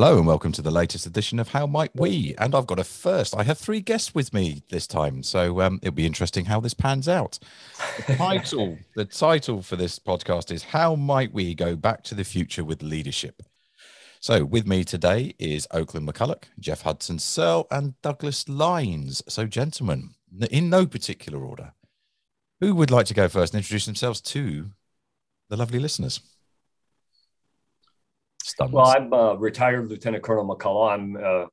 Hello and welcome to the latest edition of How Might We? And I've got a first. I have three guests with me this time, so um, it'll be interesting how this pans out. The title, the title for this podcast is How Might We Go Back to the Future with Leadership? So with me today is Oakland McCulloch, Jeff Hudson Searle, and Douglas Lines. So, gentlemen, in no particular order, who would like to go first and introduce themselves to the lovely listeners? Well, I'm retired Lieutenant Colonel McCulloch. I'm uh,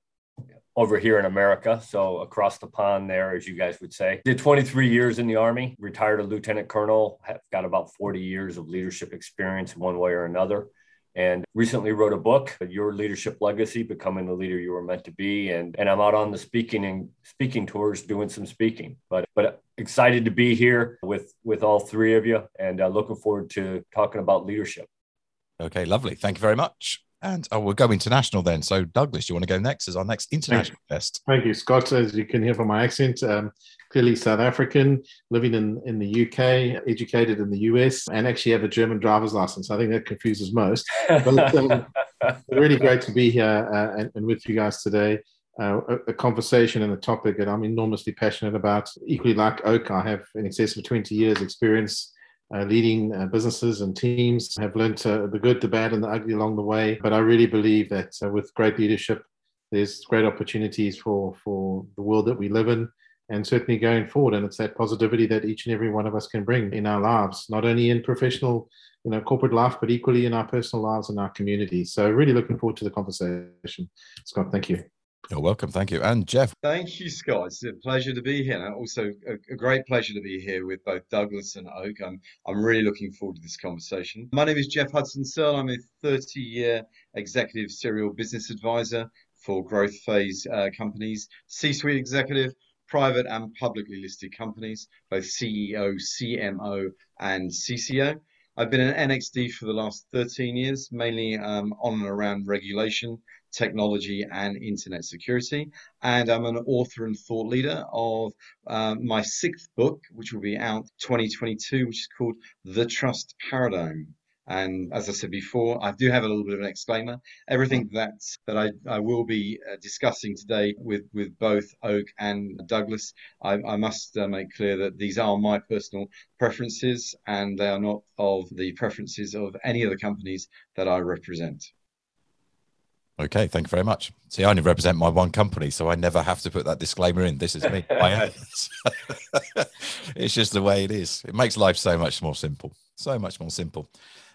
over here in America, so across the pond there, as you guys would say. Did 23 years in the Army, retired a Lieutenant Colonel, have got about 40 years of leadership experience one way or another. And recently wrote a book, Your Leadership Legacy, Becoming the Leader You Were Meant to Be. And, and I'm out on the speaking and speaking tours doing some speaking. But but excited to be here with with all three of you and uh, looking forward to talking about leadership. Okay, lovely. Thank you very much. And oh, we'll go international then. So, Douglas, you want to go next as our next international guest? Thank you, Scott. As you can hear from my accent, um, clearly South African, living in, in the UK, educated in the US, and actually have a German driver's license. I think that confuses most. But um, really great to be here uh, and, and, with you guys today. Uh, a, a, conversation and a topic that I'm enormously passionate about. Equally like Oak, I have in excess of 20 years experience uh, leading uh, businesses and teams. have learned uh, the good, the bad, and the ugly along the way. But I really believe that uh, with great leadership, there's great opportunities for for the world that we live in, and certainly going forward. And it's that positivity that each and every one of us can bring in our lives, not only in professional, you know, corporate life, but equally in our personal lives and our community. So really looking forward to the conversation. Scott, thank you. You're welcome. Thank you. And Jeff. Thank you, Scott. It's a pleasure to be here. And also a, a, great pleasure to be here with both Douglas and Oak. I'm, I'm really looking forward to this conversation. My name is Jeff Hudson Searle. I'm a 30 year executive serial business advisor for growth phase uh, companies, C suite executive, private and publicly listed companies, both CEO, CMO, and CCO. I've been an NXD for the last 13 years, mainly um, on and around regulation, technology, and internet security. And I'm an author and thought leader of uh, my sixth book, which will be out 2022, which is called The Trust Paradigm. And as I said before, I do have a little bit of an exclaimer. Everything that that I, I will be uh, discussing today with, with both Oak and Douglas, I, I must uh, make clear that these are my personal preferences and they are not of the preferences of any of the companies that I represent. Okay, thank you very much. See, I only represent my one company, so I never have to put that disclaimer in. This is me. I am. it's just the way it is. It makes life so much more simple. So much more simple.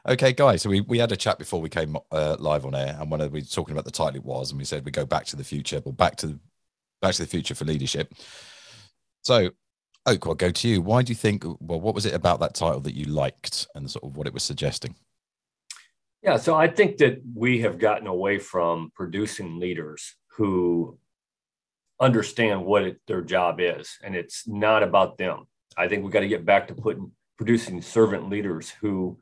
Okay, guys. So we, we had a chat before we came uh, live on air, and when we were talking about the title it was, and we said we go back to the future, but back to the, back to the future for leadership. So, Oak, I'll go to you. Why do you think? Well, what was it about that title that you liked, and sort of what it was suggesting? Yeah, so I think that we have gotten away from producing leaders who understand what it, their job is, and it's not about them. I think we got to get back to putting producing servant leaders who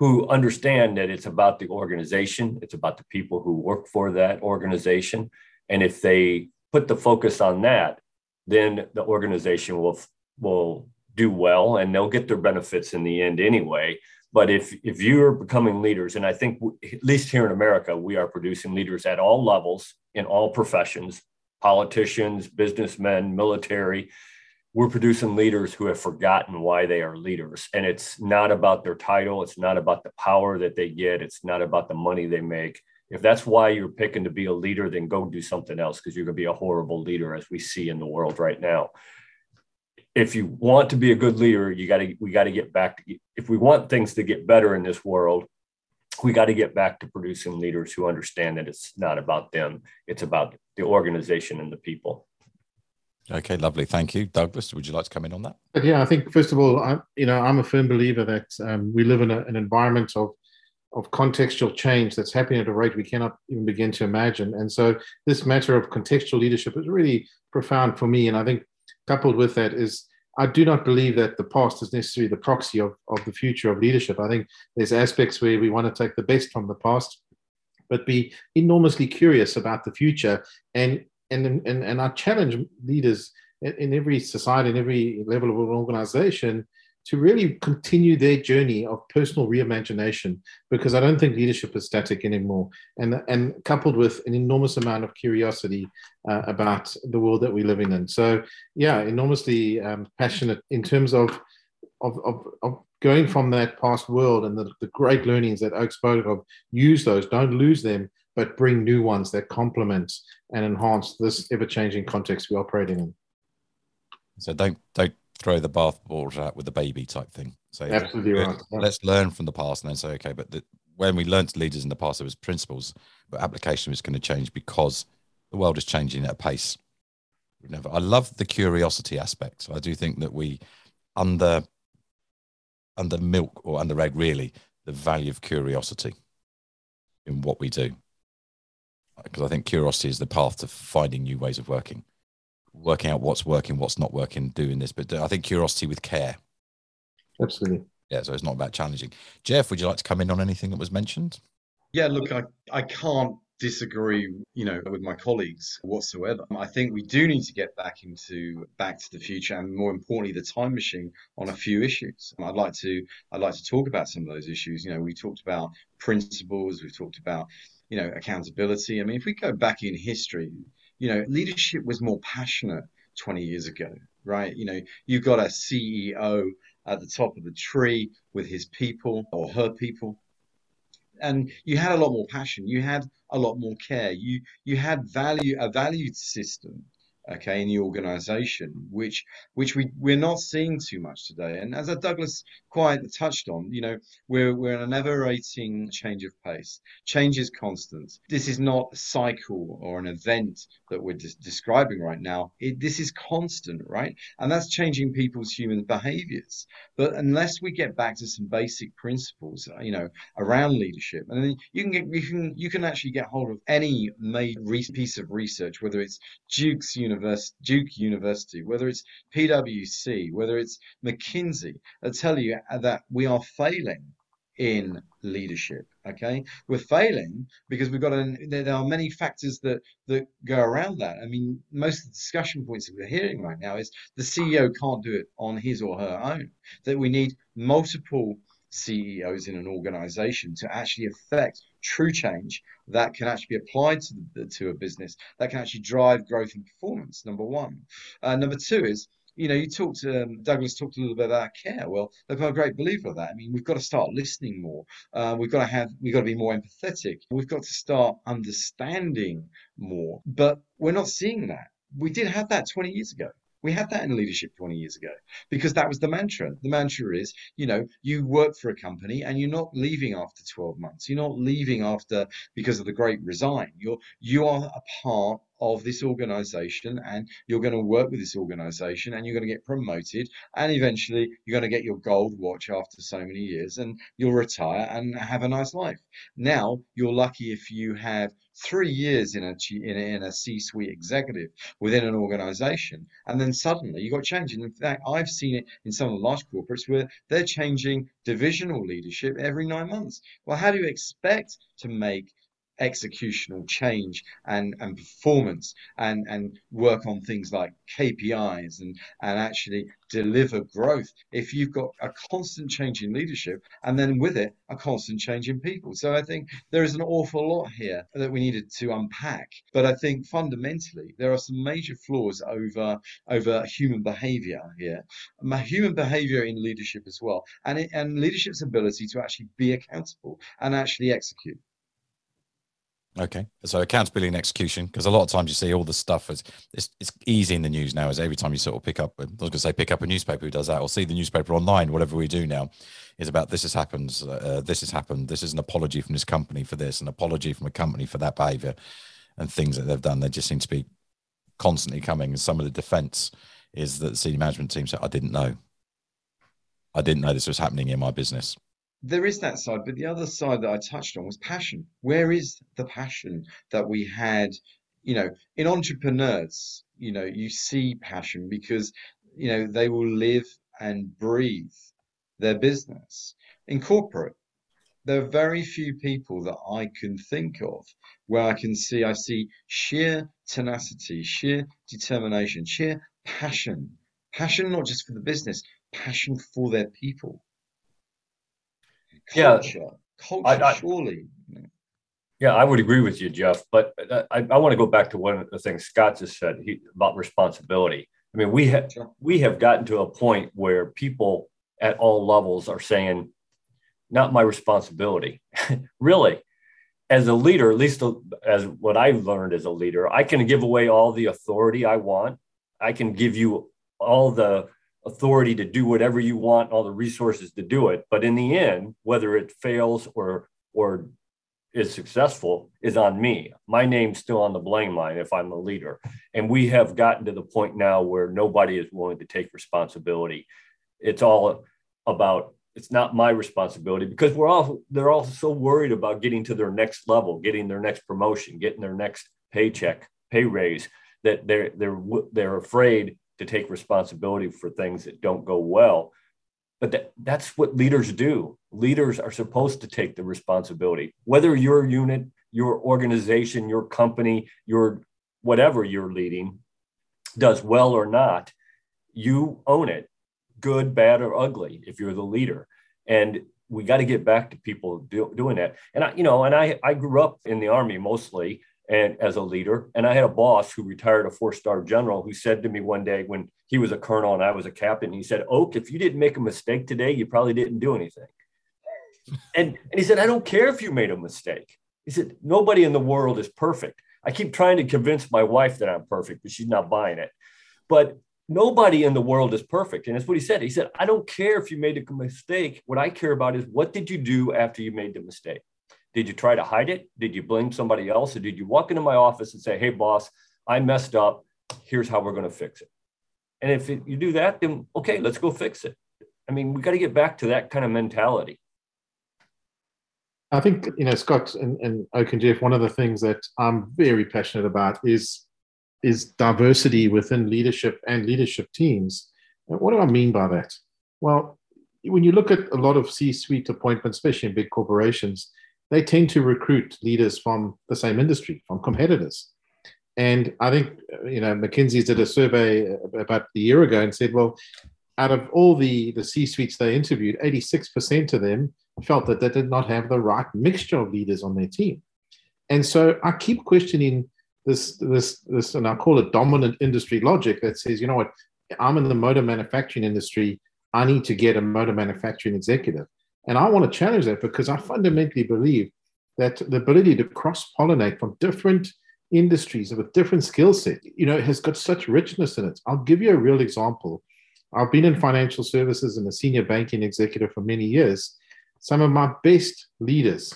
who understand that it's about the organization, it's about the people who work for that organization, and if they put the focus on that, then the organization will will do well and they'll get their benefits in the end anyway but if if you're becoming leaders, and I think at least here in America, we are producing leaders at all levels in all professions, politicians, businessmen, military. We're producing leaders who have forgotten why they are leaders. And it's not about their title. It's not about the power that they get. It's not about the money they make. If that's why you're picking to be a leader, then go do something else because you're going to be a horrible leader, as we see in the world right now if you want to be a good leader, you got to we got to get back to if we want things to get better in this world, we got to get back to producing leaders who understand that it's not about them, it's about the organization and the people. Okay, lovely. Thank you, Douglas. Would you like to come in on that? Yeah, I think first of all, I, you know, I'm a firm believer that um, we live in a, an environment of of contextual change that's happening at a rate we cannot even begin to imagine. And so, this matter of contextual leadership is really profound for me. And I think coupled with that is I do not believe that the past is necessarily the proxy of, of the future of leadership. I think there's aspects where we want to take the best from the past, but be enormously curious about the future. And and and, and I challenge leaders in, every society, in every level of an organization, to really continue their journey of personal reimagination because I don't think leadership is static anymore. And, and coupled with an enormous amount of curiosity uh, about the world that we're living in. So, yeah, enormously um, passionate in terms of, of, of, of going from that past world and the, the great learnings that Oak spoke of, use those, don't lose them, but bring new ones that complement and enhance this ever-changing context we're operating in. So don't don't throw the bathwater out with the baby type thing. So absolutely right. Let's learn from the past and then say, okay, but the, when we learned leaders in the past, it was principles, but application was going to change because the world is changing at a pace. Never, I love the curiosity aspect. I do think that we under under milk or under egg really the value of curiosity in what we do because I think curiosity is the path to finding new ways of working working out what's working, what's not working, doing this. But I think curiosity with care. Absolutely. Yeah, so it's not about challenging. Jeff, would you like to come in on anything that was mentioned? Yeah, look, I, I can't disagree, you know, with my colleagues whatsoever. I think we do need to get back into Back to the Future and more importantly, the time machine on a few issues. I'd like to I'd like to talk about some of those issues. You know, we talked about principles, we've talked about, you know, accountability. I mean, if we go back in history, you know, leadership was more passionate 20 years ago, right? You know, you got a CEO at the top of the tree with his people or her people. And you had a lot more passion. You had a lot more care. You you had value a valued system okay, in the organization, which which we we're not seeing too much today. And as Douglas quite touched on, you know, we're we're in an ever-rating change of pace. Change is constant. This is not a cycle or an event that we're describing right now. It, this is constant, right? And that's changing people's human behaviors. But unless we get back to some basic principles, you know, around leadership, and then you can get you can you can actually get hold of any made piece of research, whether it's Duke's University University, Duke University, whether it's PwC, whether it's McKinsey, that tell you uh, that we are failing in leadership. Okay, we're failing because we've got an, there are many factors that that go around that. I mean, most of the discussion points that we're hearing right now is the CEO can't do it on his or her own. That we need multiple CEOs in an organization to actually affect true change that can actually be applied to the, to a business that can actually drive growth and performance. Number one. Uh, number two is you know, you talked, um, Douglas talked a little bit about care. Well, look, I'm a great believer of that. I mean, we've got to start listening more. Uh, we've got to have, we've got to be more empathetic. We've got to start understanding more. But we're not seeing that. We did have that 20 years ago. We had that in leadership 20 years ago because that was the mantra. The mantra is, you know, you work for a company and you're not leaving after 12 months. You're not leaving after because of the great resign. You're you are a part of this organization and you're going to work with this organization and you're going to get promoted and eventually you're going to get your gold watch after so many years and you'll retire and have a nice life. Now, you're lucky if you have three years in a in a, C-suite executive within an organization, and then suddenly you got change. In fact, I've seen it in some of the large corporates where they're changing divisional leadership every nine months. Well, how do you expect to make executional change and, and performance and, and work on things like KPIs and, and actually deliver growth if you've got a constant change in leadership and then with it a constant change in people. So I think there is an awful lot here that we needed to unpack. But I think fundamentally there are some major flaws over over human behavior here. Human behavior in leadership as well. And it, and leadership's ability to actually be accountable and actually execute. Okay, so accountability and execution, because a lot of times you see all the stuff as it's, it's easy in the news now. Is every time you sort of pick up, I was going to say pick up a newspaper who does that, or see the newspaper online, whatever we do now, is about this has happened, uh, this has happened, this is an apology from this company for this, an apology from a company for that behaviour, and things that they've done. They just seem to be constantly coming. And some of the defence is that the senior management team said, "I didn't know, I didn't know this was happening in my business." There is that side, but the other side that I touched on was passion. Where is the passion that we had? You know, in entrepreneurs, you know, you see passion because, you know, they will live and breathe their business. In corporate, there are very few people that I can think of where I can see, I see sheer tenacity, sheer determination, sheer passion. Passion not just for the business, passion for their people. Culture, yeah, culture, I, I, surely. Yeah, I would agree with you, Jeff. But uh, I, I want to go back to one of the things Scott just said he, about responsibility. I mean, we have sure. we have gotten to a point where people at all levels are saying, "Not my responsibility." really, as a leader, at least as what I've learned as a leader, I can give away all the authority I want. I can give you all the authority to do whatever you want, all the resources to do it. But in the end, whether it fails or or is successful is on me. My name's still on the blame line if I'm a leader. And we have gotten to the point now where nobody is willing to take responsibility. It's all about it's not my responsibility because we're all they're all so worried about getting to their next level, getting their next promotion, getting their next paycheck, pay raise that they're they're they're afraid to take responsibility for things that don't go well. But that, that's what leaders do. Leaders are supposed to take the responsibility, whether your unit, your organization, your company, your whatever you're leading does well or not, you own it good, bad, or ugly if you're the leader. And we got to get back to people do, doing that. And I, you know, and I, I grew up in the army mostly and as a leader. And I had a boss who retired a four-star general who said to me one day when he was a colonel and I was a captain, he said, Oak, if you didn't make a mistake today, you probably didn't do anything. And, and he said, I don't care if you made a mistake. He said, nobody in the world is perfect. I keep trying to convince my wife that I'm perfect, but she's not buying it. But nobody in the world is perfect. And that's what he said. He said, I don't care if you made a mistake. What I care about is what did you do after you made the mistake? Did you try to hide it? Did you blame somebody else? Or did you walk into my office and say, hey, boss, I messed up. Here's how we're going to fix it. And if it, you do that, then okay, let's go fix it. I mean, we got to get back to that kind of mentality. I think, you know, Scott and, and Oak and Jeff, one of the things that I'm very passionate about is is diversity within leadership and leadership teams. And what do I mean by that? Well, when you look at a lot of C-suite appointments, especially in big corporations, they tend to recruit leaders from the same industry, from competitors. And I think, you know, McKinsey did a survey about a year ago and said, well, out of all the, the C-suites they interviewed, 86% of them felt that they did not have the right mixture of leaders on their team. And so I keep questioning this, this, this, and I call it dominant industry logic that says, you know what, I'm in the motor manufacturing industry. I need to get a motor manufacturing executive. And I want to challenge that because I mm. fundamentally believe that the ability to cross pollinate from different industries with different skill set, you know, has got such richness in it. I'll give you a real example. I've been in mm. financial services and a senior banking executive for many years. Some of my best leaders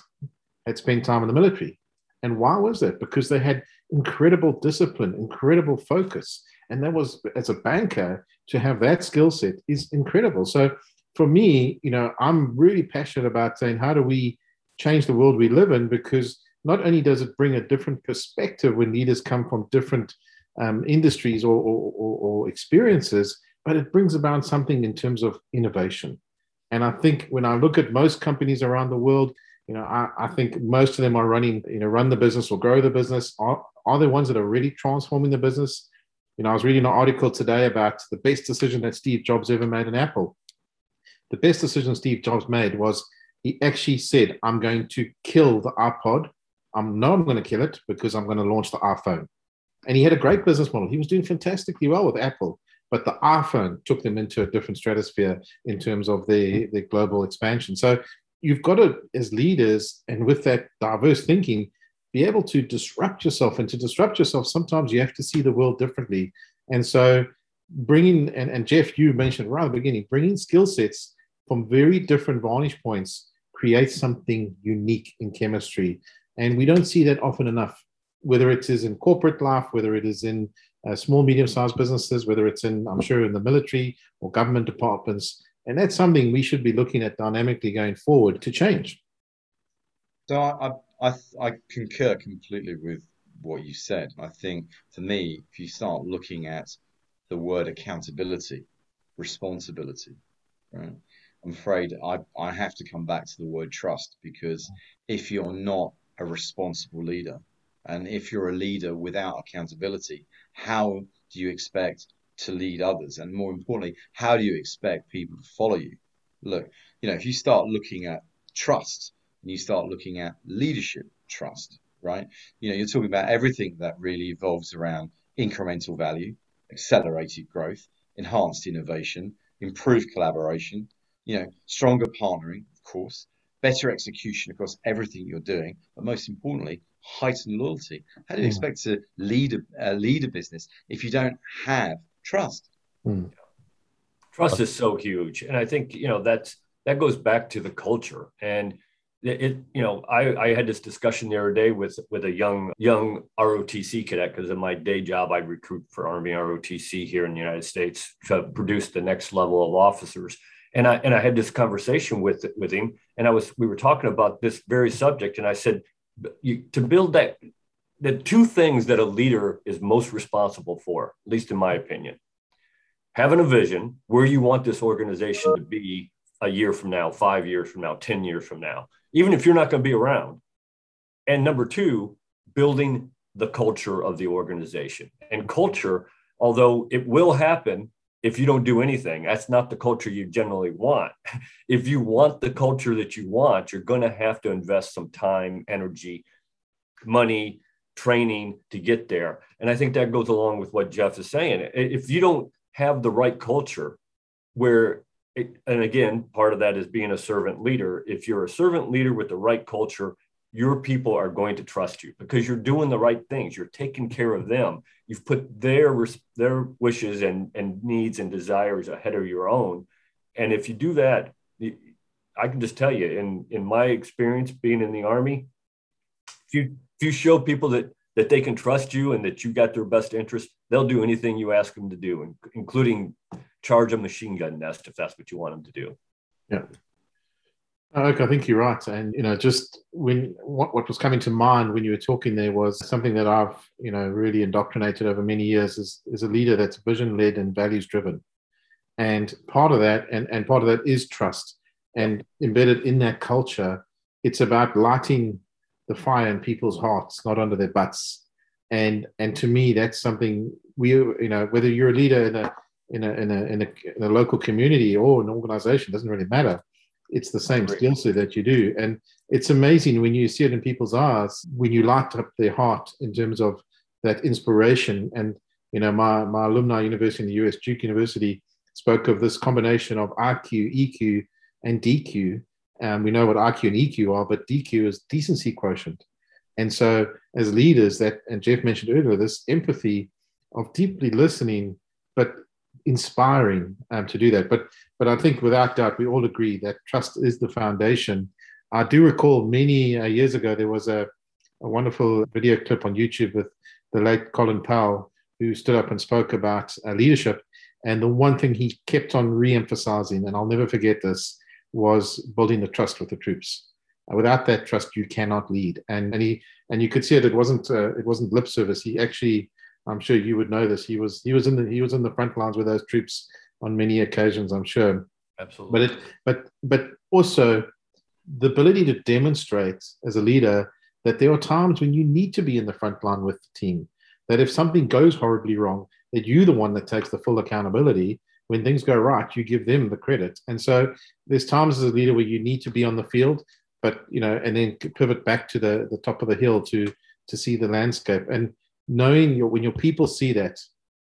had spent time in the military. And why was that? Because they had incredible discipline, incredible focus. And that was, as a banker, to have that skill set is incredible. So for me, you know, I'm really passionate about saying, how do we change the world we live in? Because not only does it bring a different perspective when leaders come from different um, industries or, or, or, experiences, but it brings about something in terms of innovation. And I think when I look at most companies around the world, you know, I, I, think most of them are running, you know, run the business or grow the business. Are, are the ones that are really transforming the business? You know, I was reading an article today about the best decision that Steve Jobs ever made in Apple the best decision Steve Jobs made was he actually said, I'm going to kill the iPod. I'm not going to kill it because I'm going to launch the iPhone. And he had a great business model. He was doing fantastically well with Apple, but the iPhone took them into a different stratosphere in terms of the, mm-hmm. the global expansion. So you've got to, as leaders, and with that diverse thinking, be able to disrupt yourself. And to disrupt yourself, sometimes you have to see the world differently. And so bringing, and, and Jeff, you mentioned right at the beginning, bringing skill sets from very different vantage points creates something unique in chemistry. And we don't see that often enough, whether it is in corporate life, whether it is in uh, small, medium sized businesses, whether it's in, I'm sure, in the military or government departments. And that's something we should be looking at dynamically going forward to change. So I, I, I concur completely with what you said. I think for me, if you start looking at the word accountability, responsibility, right? I'm afraid I, I have to come back to the word trust because if you're not a responsible leader and if you're a leader without accountability, how do you expect to lead others? And more importantly, how do you expect people to follow you? Look, you know, if you start looking at trust and you start looking at leadership trust, right? You know, you're talking about everything that really evolves around incremental value, accelerated growth, enhanced innovation, improved collaboration, you know, stronger partnering, of course, better execution across everything you're doing, but most importantly, heightened loyalty. How do you mm. expect to lead a uh, lead a business if you don't have trust? Mm. Trust is so huge, and I think you know that's that goes back to the culture and it, it, you know I, I had this discussion the other day with with a young young ROTC cadet because in my day job I recruit for Army ROTC here in the United States to produce the next level of officers and I and I had this conversation with with him and I was we were talking about this very subject and I said you, to build that the two things that a leader is most responsible for at least in my opinion having a vision where you want this organization to be a year from now, five years from now, 10 years from now, even if you're not going to be around. And number two, building the culture of the organization. And culture, although it will happen if you don't do anything, that's not the culture you generally want. if you want the culture that you want, you're going to have to invest some time, energy, money, training to get there. And I think that goes along with what Jeff is saying. If you don't have the right culture where it, and again, part of that is being a servant leader. If you're a servant leader with the right culture, your people are going to trust you because you're doing the right things. You're taking care of them. You've put their their wishes and, and needs and desires ahead of your own. And if you do that, I can just tell you, in in my experience being in the army, if you if you show people that that they can trust you and that you got their best interest, they'll do anything you ask them to do, including charge a machine gun nest if that's what you want them to do. Yeah. Okay, I think you're right. And, you know, just when what, what was coming to mind when you were talking there was something that I've, you know, really indoctrinated over many years is, is a leader that's vision led and values driven. And part of that, and, and part of that is trust. And embedded in that culture, it's about lighting the fire in people's hearts, not under their butts. And and to me, that's something we, you know, whether you're a leader in a in a, in a, in a, in a local community or an organization, doesn't really matter. It's the same skill set that you do. And it's amazing when you see it in people's eyes, when you light up their heart in terms of that inspiration. And, you know, my, my alumni university in the US, Duke University, spoke of this combination of IQ, EQ, and DQ. Um, we know what IQ and EQ are, but DQ is decency quotient. And so, as leaders, that and Jeff mentioned earlier, this empathy of deeply listening, but inspiring um, to do that. But but I think without doubt we all agree that trust is the foundation. I do recall many uh, years ago there was a, a wonderful video clip on YouTube with the late Colin Powell who stood up and spoke about uh, leadership. And the one thing he kept on re-emphasizing, and I'll never forget this, was building the trust with the troops. Uh, without that trust, you cannot lead. And and he and you could see it. It wasn't uh, it wasn't lip service. He actually I'm sure you would know this. He was he was in the he was in the front lines with those troops on many occasions. I'm sure. Absolutely. But it but but also the ability to demonstrate as a leader that there are times when you need to be in the front line with the team. That if something goes horribly wrong, that you're the one that takes the full accountability. When things go right, you give them the credit. And so there's times as a leader where you need to be on the field, but you know, and then pivot back to the the top of the hill to to see the landscape. And knowing your when your people see that,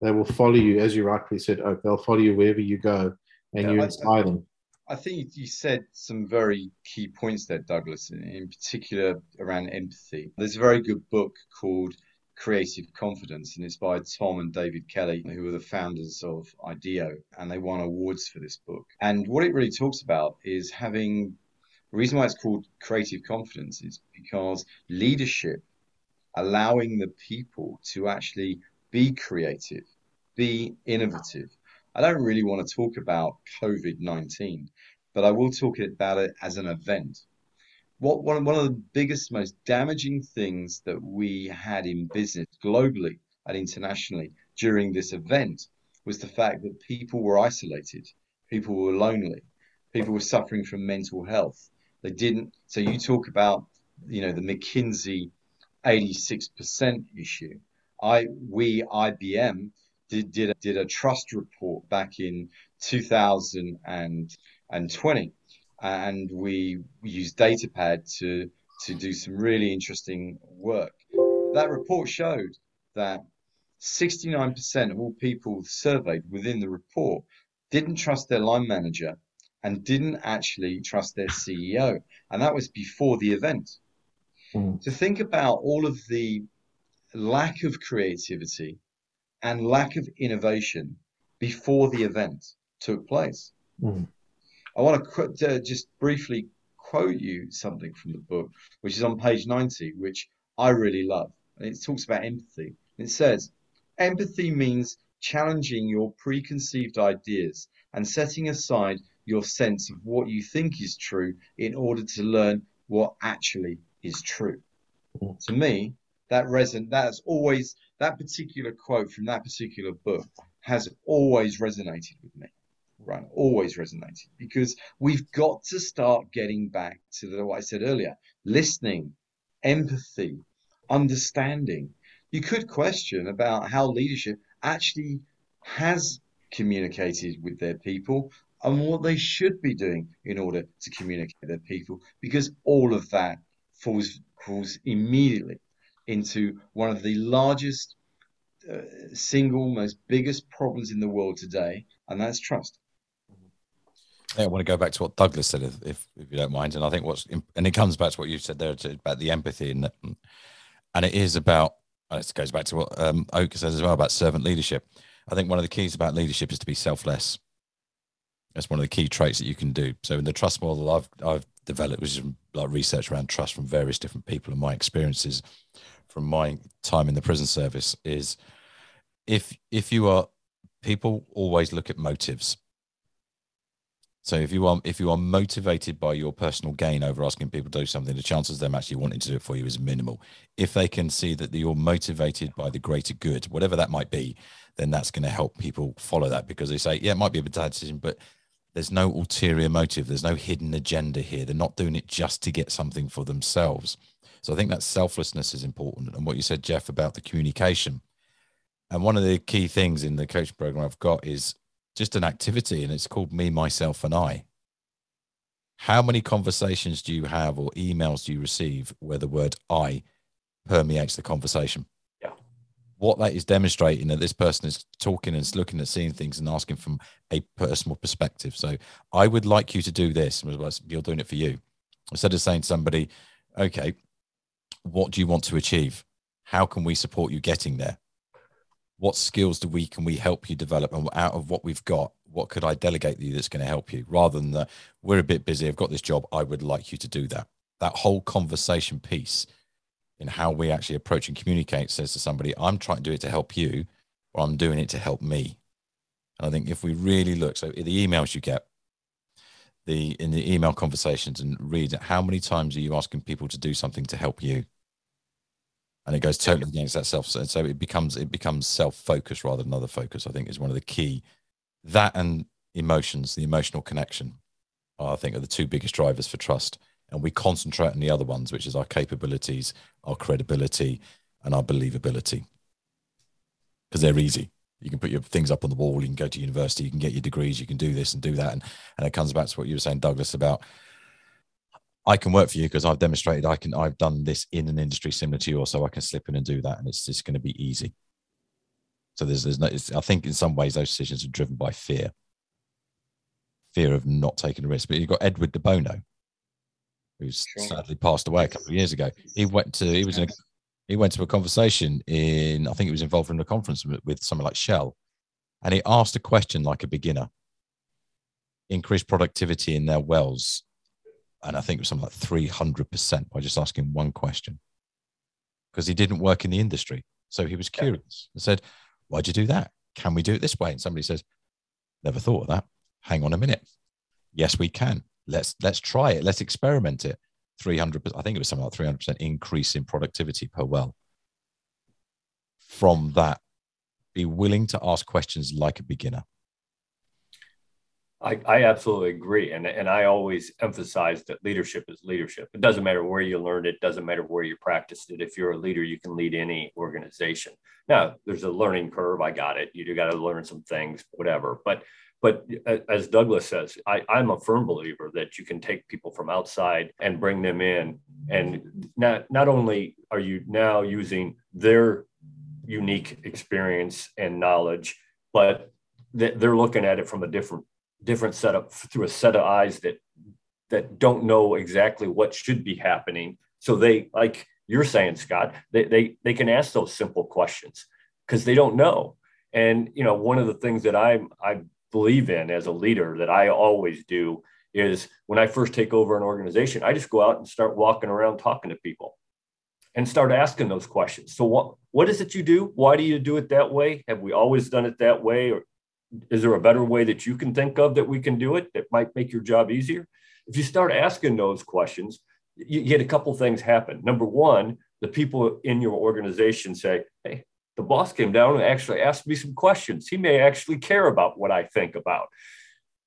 they will follow you, as you rightly said, Oak. They'll follow you wherever you go, and yeah, you inspire I, them. I think you said some very key points there, Douglas, in, in particular around empathy. There's a very good book called Creative Confidence, and it's by Tom and David Kelley, who are the founders of IDEO, and they won awards for this book. And what it really talks about is having the reason why it's called creative confidence is because leadership allowing the people to actually be creative, be innovative. I don't really want to talk about COVID 19, but I will talk about it as an event. What, one, one of the biggest, most damaging things that we had in business globally and internationally during this event was the fact that people were isolated, people were lonely, people were suffering from mental health. They didn't. So you talk about, you know, the McKinsey 86% issue. I, we, IBM, did, did, a, did a trust report back in 2020. And we used Datapad to, to do some really interesting work. That report showed that 69% of all people surveyed within the report didn't trust their line manager and didn't actually trust their CEO. And that was before the event. Mm. To think about all of the lack of creativity and lack of innovation before the event took place. Mm. I want to uh, just briefly quote you something from the book, which is on page 90, which I really love. And it talks about empathy. It says, Empathy means challenging your preconceived ideas and setting aside your sense of what you think is true in order to learn what actually is true. Mm. To me, that reson that's always that particular quote from that particular book has always resonated with me right always resonated because we've got to start getting back to the, what i said earlier listening empathy understanding you could question about how leadership actually has communicated with their people and what they should be doing in order to communicate with their people because all of that falls falls immediately into one of the largest uh, single most biggest problems in the world today, and that's trust. Yeah, I want to go back to what Douglas said, if, if, if you don't mind, and I think what's and it comes back to what you said there to, about the empathy and and it is about it goes back to what um, Oak says as well about servant leadership. I think one of the keys about leadership is to be selfless. That's one of the key traits that you can do. So in the trust model I've I've developed, which is like research around trust from various different people and my experiences, from my time in the prison service is if if you are people always look at motives so if you are if you are motivated by your personal gain over asking people to do something, the chances of them actually wanting to do it for you is minimal. If they can see that you're motivated by the greater good, whatever that might be, then that's going to help people follow that because they say, yeah, it might be a bad decision, but there's no ulterior motive. There's no hidden agenda here. They're not doing it just to get something for themselves. So I think that selflessness is important. And what you said, Jeff, about the communication. And one of the key things in the coaching program I've got is just an activity, and it's called Me, Myself, and I. How many conversations do you have or emails do you receive where the word I permeates the conversation? What that is demonstrating that this person is talking and looking at seeing things and asking from a personal perspective. So I would like you to do this. You're doing it for you. Instead of saying to somebody, okay, what do you want to achieve? How can we support you getting there? What skills do we can we help you develop? And out of what we've got, what could I delegate you that's going to help you? Rather than that, we're a bit busy, I've got this job, I would like you to do that. That whole conversation piece in how we actually approach and communicate says to somebody, I'm trying to do it to help you, or I'm doing it to help me. And I think if we really look, so the emails you get, the in the email conversations and read how many times are you asking people to do something to help you? And it goes totally against that self so it becomes it becomes self-focused rather than other focus i think is one of the key. That and emotions the emotional connection i think are the two biggest drivers for trust and we concentrate on the other ones which is our capabilities our credibility and our believability because they're easy you can put your things up on the wall you can go to university you can get your degrees you can do this and do that and, and it comes back to what you were saying douglas about I can work for you because I've demonstrated I can I've done this in an industry similar to yours, so I can slip in and do that, and it's just going to be easy. So there's there's no. I think in some ways those decisions are driven by fear, fear of not taking a risk. But you've got Edward de Bono, who's sure. sadly passed away a couple of years ago. He went to he was in a, he went to a conversation in I think he was involved in a conference with, with someone like Shell, and he asked a question like a beginner. Increase productivity in their wells and I think it was something like 300% by just asking one question because he didn't work in the industry. So he was curious and said, Why'd you do that? Can we do it this way? And somebody says, Never thought of that. Hang on a minute. Yes, we can. Let's let's try it. Let's experiment it. 300 I think it was something like 300% increase in productivity per well. From that, be willing to ask questions like a beginner. I, I absolutely agree. And, and I always emphasize that leadership is leadership. It doesn't matter where you learned it, doesn't matter where you practiced it. If you're a leader, you can lead any organization. Now, there's a learning curve. I got it. You do got to learn some things, whatever. But but uh, as Douglas says, I, I'm a firm believer that you can take people from outside and bring them in. And not, not only are you now using their unique experience and knowledge, but they're looking at it from a different different setup through a set of eyes that that don't know exactly what should be happening. So they like you're saying, Scott, they they, they can ask those simple questions because they don't know. And you know, one of the things that I'm I believe in as a leader that I always do is when I first take over an organization, I just go out and start walking around talking to people and start asking those questions. So what what is it you do? Why do you do it that way? Have we always done it that way? Or is there a better way that you can think of that we can do it that might make your job easier? If you start asking those questions, you get a couple things happen. Number one, the people in your organization say, Hey, the boss came down and actually asked me some questions. He may actually care about what I think about.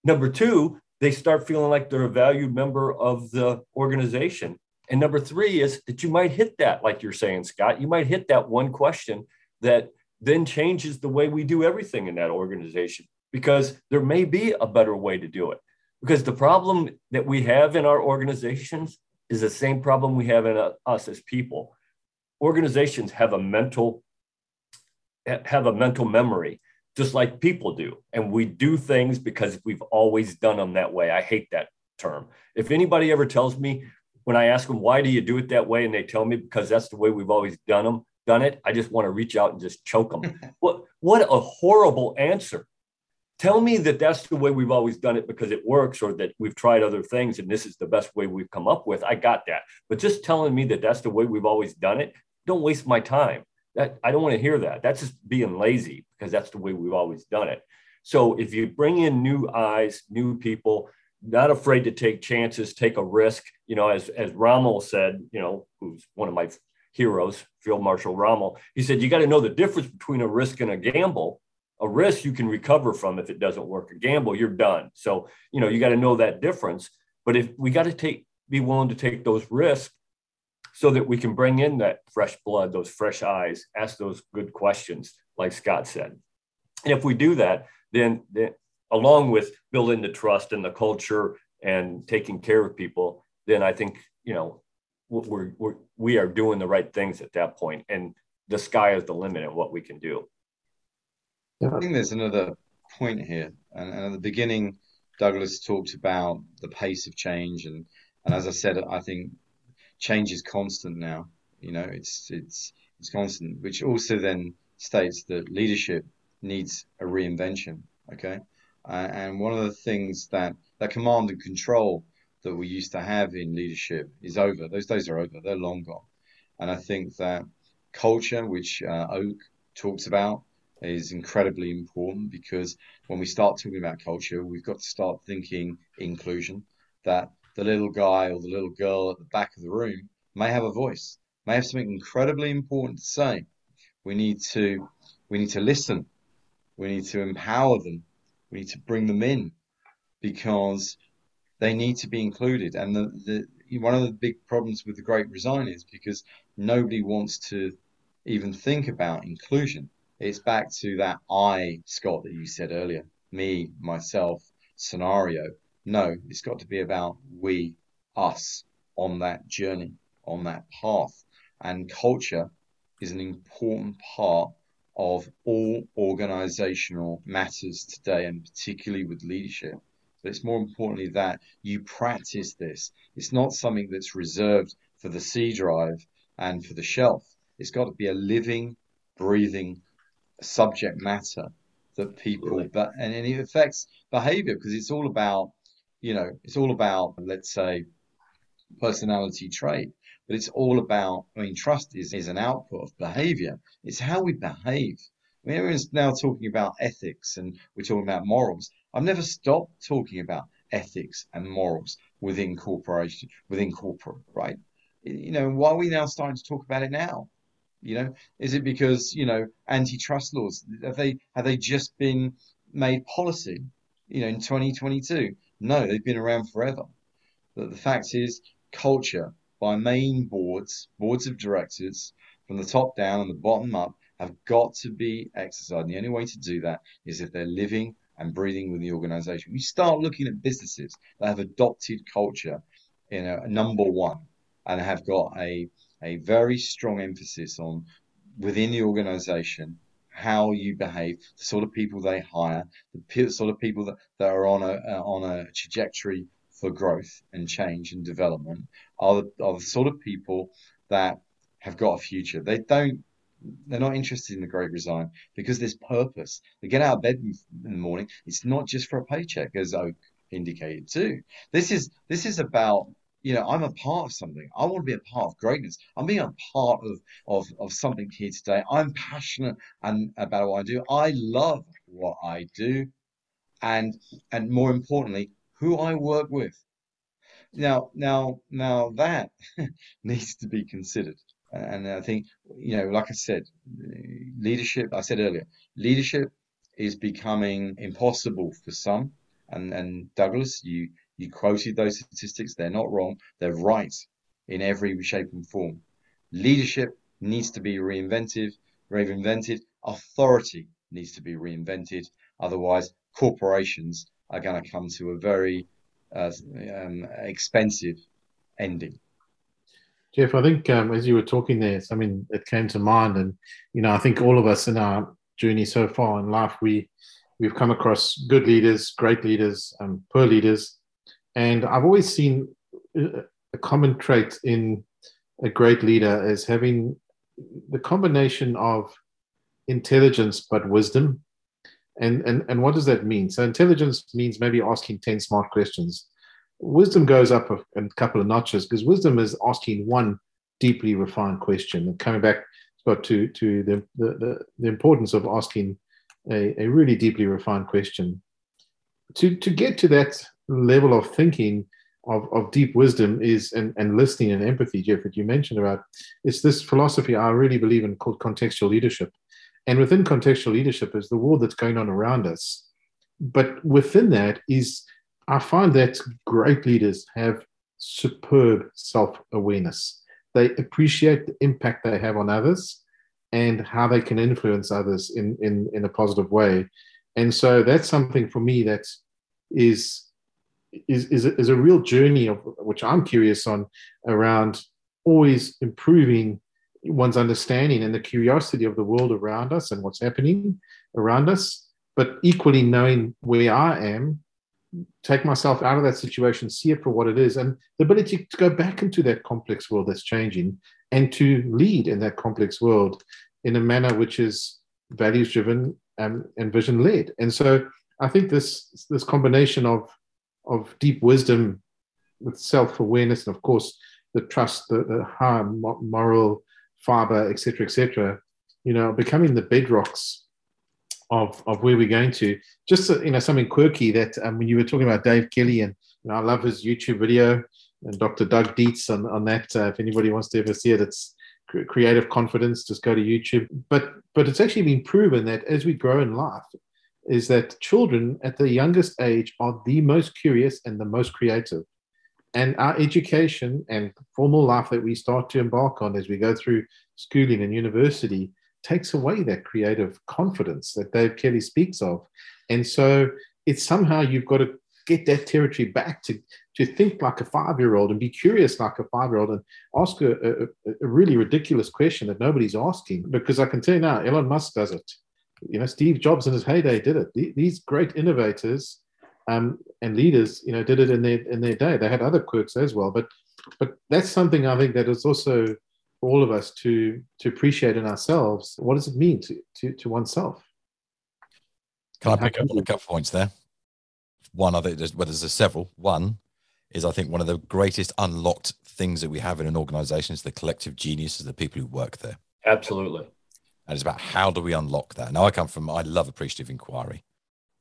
Number two, they start feeling like they're a valued member of the organization. And number three is that you might hit that, like you're saying, Scott, you might hit that one question that then changes the way we do everything in that organization because there may be a better way to do it. Because the problem that we have in our organizations is the same problem we have in uh, us as people. Organizations have a mental have a mental memory just like people do. And we do things because we've always done them that way. I hate that term. If anybody ever tells me when i ask them why do you do it that way? and they tell me because that's the way we've always done them done it i just want to reach out and just choke them what what a horrible answer. Tell me that that's the way we've always done it because it works or that we've tried other things and this is the best way we've come up with. I got that. But just telling me that that's the way we've always done it don't waste my time that i don't want to hear that that's just being lazy because that's the way we've always done it so if you bring in new eyes new people not afraid to take chances take a risk you know as as rommel said you know who's one of my heroes field marshal rommel he said you got to know the difference between a risk and a gamble a risk you can recover from if it doesn't work. A gamble, you're done. So, you know, you got to know that difference. But if we got to take, be willing to take those risks so that we can bring in that fresh blood, those fresh eyes, ask those good questions, like Scott said. And if we do that, then, then along with building the trust and the culture and taking care of people, then I think, you know, we're, we're, we are doing the right things at that point and the sky is the limit in what we can do. I think there's another point here, and, and, at the beginning, Douglas talked about the pace of change, and and as I said, I think change is constant now. You know, it's it's it's constant, which also then states that leadership needs a reinvention. Okay, uh, and one of the things that that command and control that we used to have in leadership is over. Those days are over. They're long gone. And I think that culture, which uh, Oak talks about, is incredibly important because when we start talking about culture, we've got to start thinking inclusion. That the little guy or the little girl at the back of the room may have a voice, may have something incredibly important to say. We need to we need to listen. We need to empower them. We need to bring them in because they need to be included. And the, the one of the big problems with the Great Resign is because nobody wants to even think about inclusion it's back to that I, Scott, that you said earlier, me, myself scenario. No, it's got to be about we, us on that journey, on that path. And culture is an important part of all organizational matters today, and particularly with leadership. But it's more importantly that you practice this. It's not something that's reserved for the C drive and for the shelf. It's got to be a living, breathing subject matter that people but and, and it affects behavior because it's all about you know it's all about let's say personality trait but it's all about i mean trust is, is an output of behavior it's how we behave I mean, everyone's now talking about ethics and we're talking about morals i've never stopped talking about ethics and morals within corporation within corporate right you know why are we now starting to talk about it now you know, is it because you know antitrust laws have they have they just been made policy? you know, in 2022. No, they've been around forever. But the fact is, culture by main boards, boards of directors, from the top down and the bottom up, have got to be exercised. And the only way to do that is if they're living and breathing with the organization. We start looking at businesses that have adopted culture in a number one and have got a, a very strong emphasis on within the organization how you behave, the sort of people they hire, the sort of people that, that are on a uh, on a trajectory for growth and change and development are the, are the sort of people that have got a future. They don't they're not interested in the great resign because there's purpose. They get out of bed in the morning. It's not just for a paycheck, as Oak indicated too. This is this is about you know I'm a part of something. I want to be a part of greatness. I'm being a part of of of something here today. I'm passionate and about what I do. I love what I do, and and more importantly, who I work with. Now now now that needs to be considered. And I think, you know, like I said, leadership, I said earlier, leadership is becoming impossible for some. And, and Douglas, you, you quoted those statistics. They're not wrong. They're right in every shape and form. Leadership needs to be reinvented, reinvented. Authority needs to be reinvented. Otherwise, corporations are going to come to a very uh, um, expensive ending. Jeff, I think um, as you were talking there, mean, it came to mind, and you know, I think all of us in our journey so far in life, we we've come across good leaders, great leaders, um, poor leaders, and I've always seen uh, a common trait in a great leader as having the combination of intelligence but wisdom. And, and, and what does that mean? So intelligence means maybe asking 10 smart questions wisdom goes up a, a couple of notches because wisdom is asking one deeply refined question and coming back to to the, the, the importance of asking a, a really deeply refined question. To to get to that level of thinking of, of deep wisdom is and, and listening and empathy, Jeff, that you mentioned about, it's this philosophy I really believe in called contextual leadership. And within contextual leadership is the world that's going on around us. But within that is I find that great leaders have superb self awareness. They appreciate the impact they have on others and how they can influence others in, in, in a positive way. And so that's something for me that is, is, is, a, is a real journey of which I'm curious on around always improving one's understanding and the curiosity of the world around us and what's happening around us, but equally knowing where I am take myself out of that situation, see it for what it is, and the ability to go back into that complex world that's changing and to lead in that complex world in a manner which is values driven and, and vision led. And so I think this this combination of of deep wisdom with self awareness and of course the trust, the, the high moral fiber, etc., etc., you know, becoming the bedrocks of, of where we're going to. Just you know something quirky that um, when you were talking about Dave Kelley and you know, I love his YouTube video and Dr. Doug Dietz on, on that. Uh, if anybody wants to ever see it, it's creative confidence. Just go to YouTube. But but it's actually been proven that as we grow in life, is that children at the youngest age are the most curious and the most creative. And our education and formal life that we start to embark on as we go through schooling and university takes away that creative confidence that Dave Kelley speaks of. And so it's somehow you've got to get that territory back to, to think like a five year old and be curious like a five year old and ask a, a, a, really ridiculous question that nobody's asking. Because I can tell you now, Elon Musk does it. You know, Steve Jobs in his heyday did it. These great innovators um, and leaders, you know, did it in their in their day. They had other quirks as well, but but that's something I think that is also for all of us to to appreciate in ourselves. What does it mean to to, to oneself? Can i pick up on a couple of points there? One i think there's well there's several. One is i think one of the greatest unlocked things that we have in an organization is the collective genius of the people who work there. Absolutely and it's about how do we unlock that now i come from i love appreciative inquiry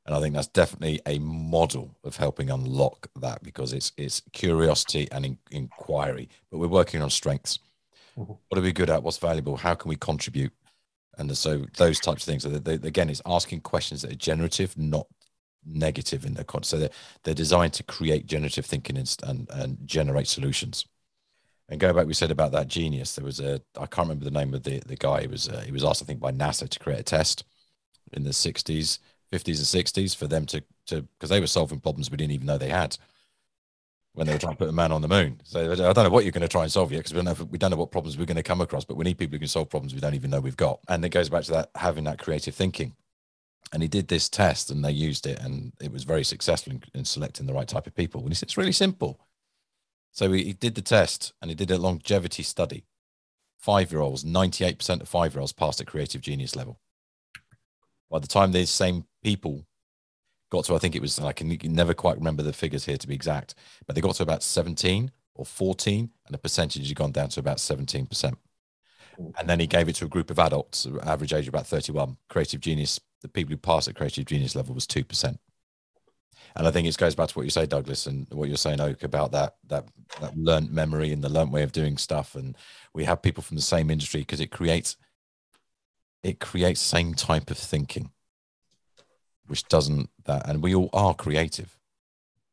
and I think that's definitely a model of helping unlock that because it's it's curiosity and in, inquiry, but we're working on strengths. Mm-hmm. What are we good at? What's valuable? How can we contribute? And so those types of things. So they, again, it's asking questions that are generative, not negative in their content. So they're, they're designed to create generative thinking and, and, and generate solutions. And go back, we said about that genius. There was a I can't remember the name of the the guy. He was uh, he was asked, I think, by NASA to create a test in the '60s, '50s, and '60s for them to to because they were solving problems we didn't even know they had when they were trying to put a man on the moon. So I don't know what you're going to try and solve yet because we don't know we don't know what problems we're going to come across, but we need people who can solve problems we don't even know we've got. And it goes back to that having that creative thinking. And he did this test and they used it and it was very successful in, in selecting the right type of people. And he said it's really simple. So he, did the test and he did a longevity study. Five year olds, 98% of five year olds passed at creative genius level. By the time these same people got to, I think it was, I can never quite remember the figures here to be exact, but they got to about 17 or 14, and the percentage had gone down to about 17%. And then he gave it to a group of adults, average age of about 31. Creative genius, the people who passed at creative genius level was 2%. And I think it goes back to what you say, Douglas, and what you're saying, Oak, about that that that learned memory and the learned way of doing stuff. And we have people from the same industry because it creates it creates same type of thinking which doesn't that and we all are creative.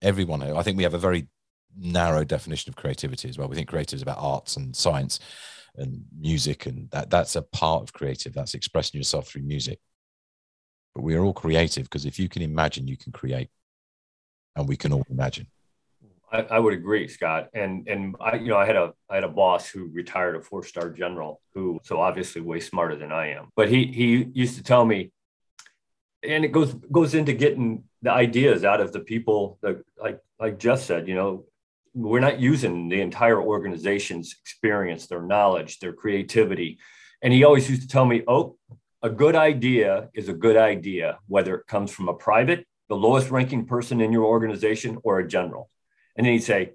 Everyone i think we have a very narrow definition of creativity as well. We think creative is about arts and science and music and that that's a part of creative. That's expressing yourself through music. But we are all creative because if you can imagine you can create and we can all imagine I, I, would agree, Scott. And and I, you know, I had a I had a boss who retired a four star general who so obviously way smarter than I am. But he he used to tell me, and it goes goes into getting the ideas out of the people that like like Jeff said, you know, we're not using the entire organization's experience, their knowledge, their creativity. And he always used to tell me, oh, a good idea is a good idea, whether it comes from a private, the lowest ranking person in your organization, or a general. And then he'd say,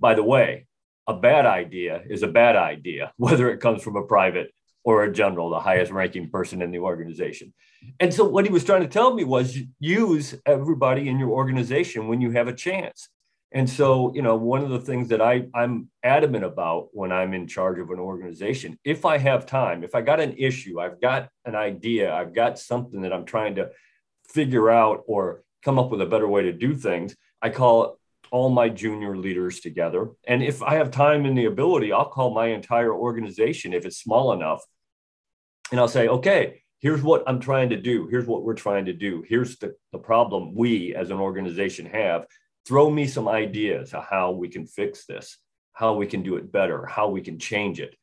by the way, a bad idea is a bad idea, whether it comes from a private or a general, the highest ranking person in the organization. And so what he was trying to tell me was use everybody in your organization when you have a chance. And so, you know, one of the things that I, I'm adamant about when I'm in charge of an organization, if I have time, if I got an issue, I've got an idea, I've got something that I'm trying to figure out or come up with a better way to do things, I call all my junior leaders together. And if I have time and the ability, I'll call my entire organization if it's small enough. And I'll say, okay, here's what I'm trying to do. Here's what we're trying to do. Here's the, the problem we as an organization have. Throw me some ideas of how we can fix this, how we can do it better, how we can change it.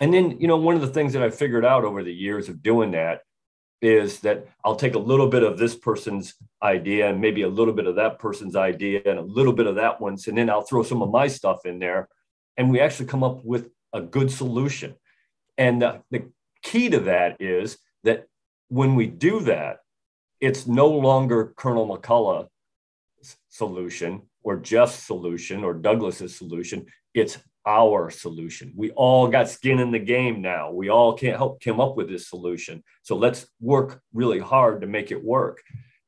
And then, you know, one of the things that I figured out over the years of doing that is that I'll take a little bit of this person's idea and maybe a little bit of that person's idea and a little bit of that one's, and then I'll throw some of my stuff in there. And we actually come up with a good solution. And the, the key to that is that when we do that, it's no longer Colonel McCulloch's solution or Jeff's solution or Douglas's solution. It's our solution. We all got skin in the game now. We all can't help come up with this solution. So let's work really hard to make it work.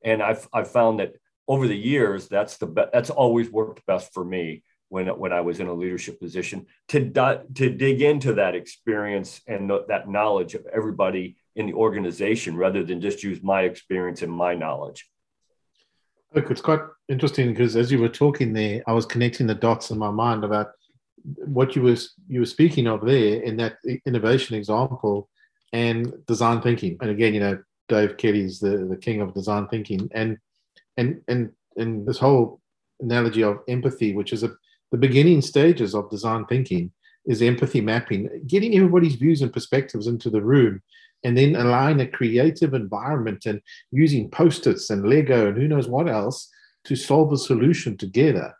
And I've I've found that over the years, that's the be- that's always worked best for me when when I was in a leadership position to di- to dig into that experience and th- that knowledge of everybody in the organization rather than just use my experience and my knowledge. Look, it's quite interesting because as you were talking there, I was connecting the dots in my mind about what you were you were speaking of there in that innovation example and design thinking. And again, you know, Dave Kelley's the, the king of design thinking. And and and and this whole analogy of empathy, which is a, the beginning stages of design thinking, is empathy mapping, getting everybody's views and perspectives into the room, and then allowing a creative environment and using post-its and Lego and who knows what else to solve a solution together.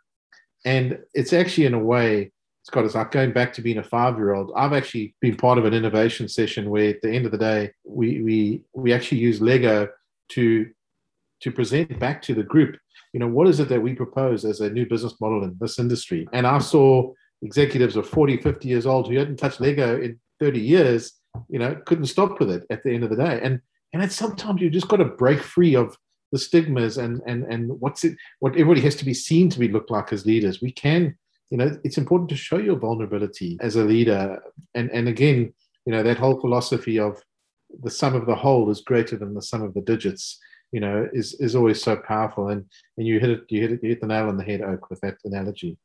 And it's actually in a way Scott, it's like going back to being a five year old. I've actually been part of an innovation session where at the end of the day, we, we, we actually use Lego to, to present back to the group, you know, what is it that we propose as a new business model in this industry? And I saw executives of 40, 50 years old who hadn't touched Lego in 30 years, you know, couldn't stop with it at the end of the day. And, and it's sometimes you just got to break free of the stigmas and, and, and what's it, what everybody has to be seen to be looked like as leaders. We can you know it's important to show your vulnerability as a leader and and again you know that whole philosophy of the sum of the whole is greater than the sum of the digits you know, is is always so powerful. And and you hit it, you hit it, you hit the nail on the head, Oak, with that analogy.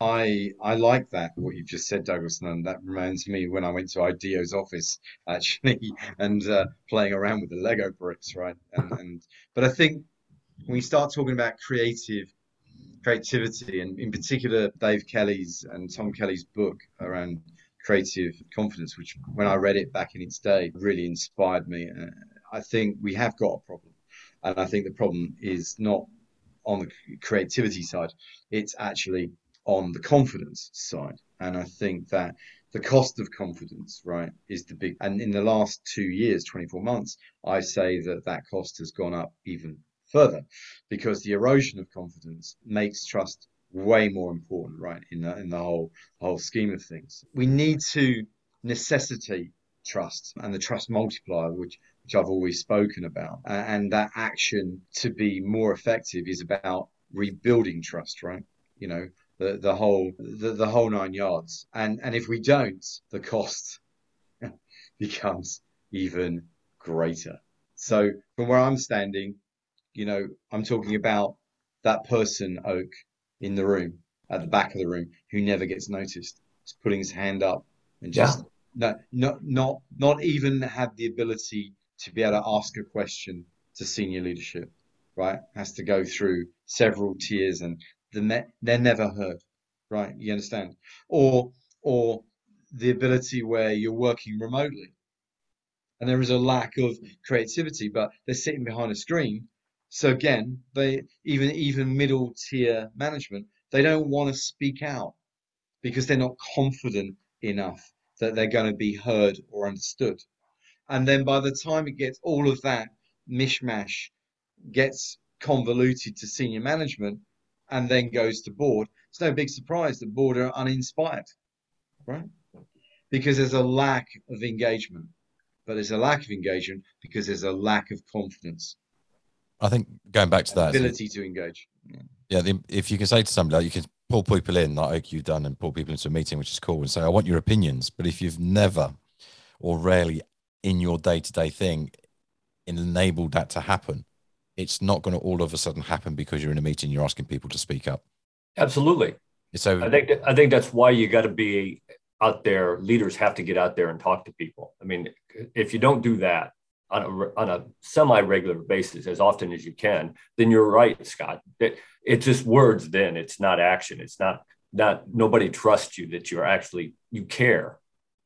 I I like that what you've just said, Douglas, and that reminds me when I went to IDEO's office actually and uh, playing around with the Lego bricks, right? And, and but I think when we start talking about creative creativity, and in particular Dave Kelley's and Tom Kelley's book around creative confidence, which when I read it back in its day really inspired me. Uh, I think we have got a problem, and I think the problem is not on the creativity side; it's actually on the confidence side. And I think that the cost of confidence, right, is the big. And in the last two years, 24 months, I say that that cost has gone up even further because the erosion of confidence makes trust way more important, right, in the, in the whole whole scheme of things. We need to necessitate trust and the trust multiplier, which which I've always spoken about, and that action to be more effective is about rebuilding trust, right? You know, the, the whole the, the whole nine yards. And and if we don't, the cost becomes even greater. So from where I'm standing, you know, I'm talking about that person, Oak, in the room, at the back of the room, who never gets noticed. He's putting his hand up and just yeah. no, not not not even have the ability to be able to ask a question to senior leadership, right? Has to go through several tiers and the they're never heard, right? You understand? Or or the ability where you're working remotely and there is a lack of creativity, but they're sitting behind a screen. So again, they even even middle tier management, they don't want to speak out because they're not confident enough that they're going to be heard or understood. And then by the time it gets all of that mishmash gets convoluted to senior management, and then goes to board, it's no big surprise that board are uninspired, right? Because there's a lack of engagement. But there's a lack of engagement because there's a lack of confidence. I think going back to that ability to engage. Yeah, yeah the, if you can say to somebody, like you can pull people in, like you've done, and pull people into a meeting, which is cool, and say, "I want your opinions." But if you've never or rarely in your day-to-day thing enabled that to happen, it's not going to all of a sudden happen because you're in a meeting you're asking people to speak up absolutely so i think i think that's why you got to be out there leaders have to get out there and talk to people i mean if you don't do that on a, on a semi-regular basis as often as you can then you're right scott it, it's just words then it's not action it's not not nobody trusts you that you're actually you care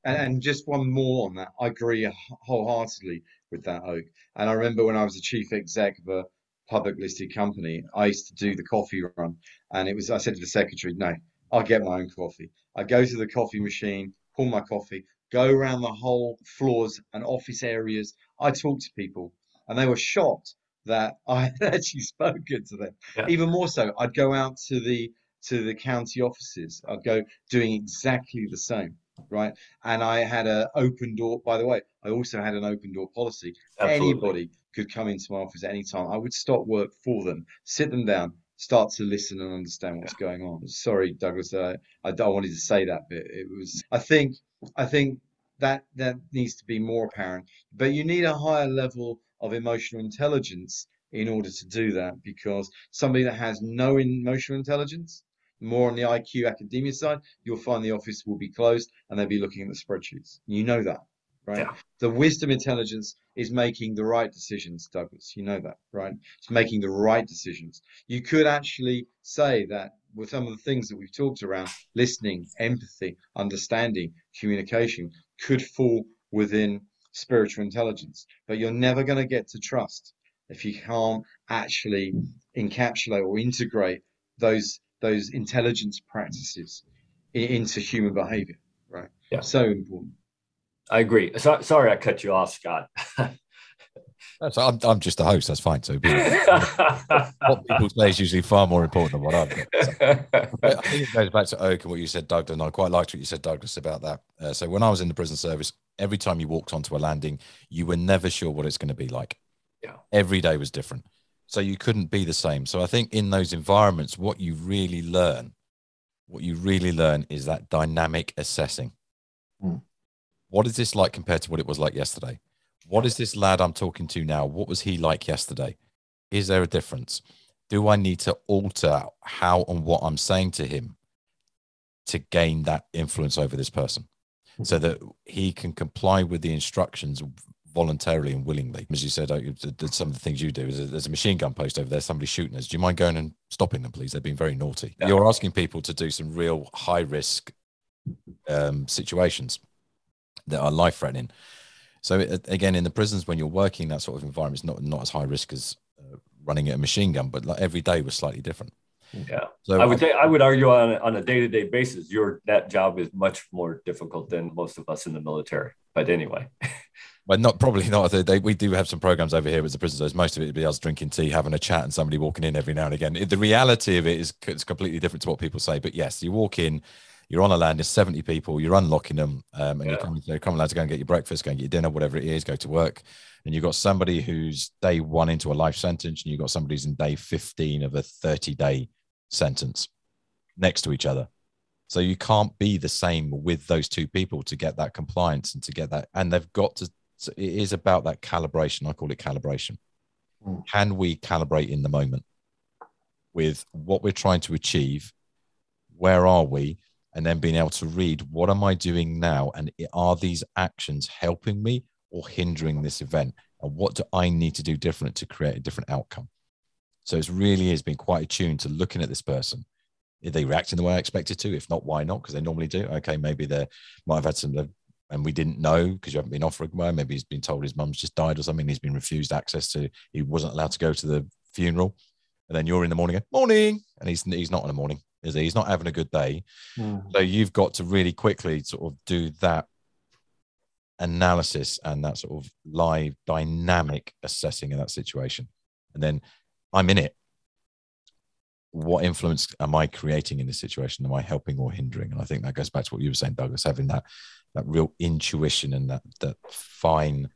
and, and just one more on that i agree wholeheartedly with that oak and I remember when I was the chief exec of a public listed company, I used to do the coffee run. And it was, I said to the secretary, no, I'll get my own coffee. I go to the coffee machine, pull my coffee, go around the whole floors and office areas. I talk to people and they were shocked that I had actually spoken to them. Yeah. Even more so, I'd go out to the to the county offices. I'd go doing exactly the same right? And I had an open door. By the way, I also had an open door policy. Absolutely. Anybody could come into my office at any time. I would stop work for them, sit them down, start to listen and understand what's going on. Sorry, Douglas, I, I, I wanted to say that but It was. I think. I think that that needs to be more apparent. But you need a higher level of emotional intelligence in order to do that because somebody that has no emotional intelligence more on the IQ academia side, you'll find the office will be closed and they'll be looking at the spreadsheets. You know that, right? Yeah. The wisdom intelligence is making the right decisions, Douglas. You know that, right? It's making the right decisions. You could actually say that with some of the things that we've talked around, listening, empathy, understanding, communication could fall within spiritual intelligence. But you're never going to get to trust if you can't actually encapsulate or integrate those those intelligence practices into human behavior, right? Yeah. So important. I agree. So, sorry, I cut you off, Scott. That's, I'm, I'm just the host. That's fine. So what people say is usually far more important than what I'm. So, I think it goes back to Oak and what you said, Doug, and I quite liked what you said, Douglas, about that. Uh, so when I was in the prison service, every time you walked onto a landing, you were never sure what it's going to be like. Yeah. Every day was different. So you couldn't be the same. So I think in those environments, what you really learn, what you really learn is that dynamic assessing. Mm. What is this like compared to what it was like yesterday? What is this lad I'm talking to now? What was he like yesterday? Is there a difference? Do I need to alter how and what I'm saying to him to gain that influence over this person so that he can comply with the instructions voluntarily and willingly. As you said, uh, some of the things you do is there's a machine gun post over there, somebody shooting us. Do you mind going and stopping them, please? They've been very naughty. You're asking people to do some real high risk um, situations that are life threatening. So it, again, in the prisons, when you're working that sort of environment, it's not not as high risk as uh, running a machine gun, but like every day was slightly different. Yeah. So I would say I would argue on a, on a day to day basis, your that job is much more difficult than most of us in the military. But anyway. but not probably not. They, we do have some programs over here with the prisoners. Most of it would be us drinking tea, having a chat, and somebody walking in every now and again. The reality of it is it's completely different to what people say. But yes, you walk in, you're on a land, there's 70 people, you're unlocking them, um, and yeah. you're coming, coming allowed to go and get your breakfast, go and get your dinner, whatever it is, go to work. And you've got somebody who's day one into a life sentence, and you've got somebody who's in day 15 of a 30 day sentence next to each other. So you can't be the same with those two people to get that compliance and to get that. And they've got to, it is about that calibration. I call it calibration. Mm. Can we calibrate in the moment with what we're trying to achieve? Where are we? And then being able to read what am I doing now? And are these actions helping me or hindering this event? And what do I need to do different to create a different outcome? So it really is being quite attuned to looking at this person. Are they reacting the way I expected to? If not, why not? Because they normally do. Okay, maybe they might have had some, uh, and we didn't know because you haven't been offered one. Maybe he's been told his mum's just died or something. He's been refused access to. He wasn't allowed to go to the funeral, and then you're in the morning. Morning, and he's he's not in the morning. Is he? He's not having a good day. Mm. So you've got to really quickly sort of do that analysis and that sort of live dynamic assessing of that situation, and then I'm in it. What influence am I creating in this situation? Am I helping or hindering? And I think that goes back to what you were saying, Douglas, having that that real intuition and that that fine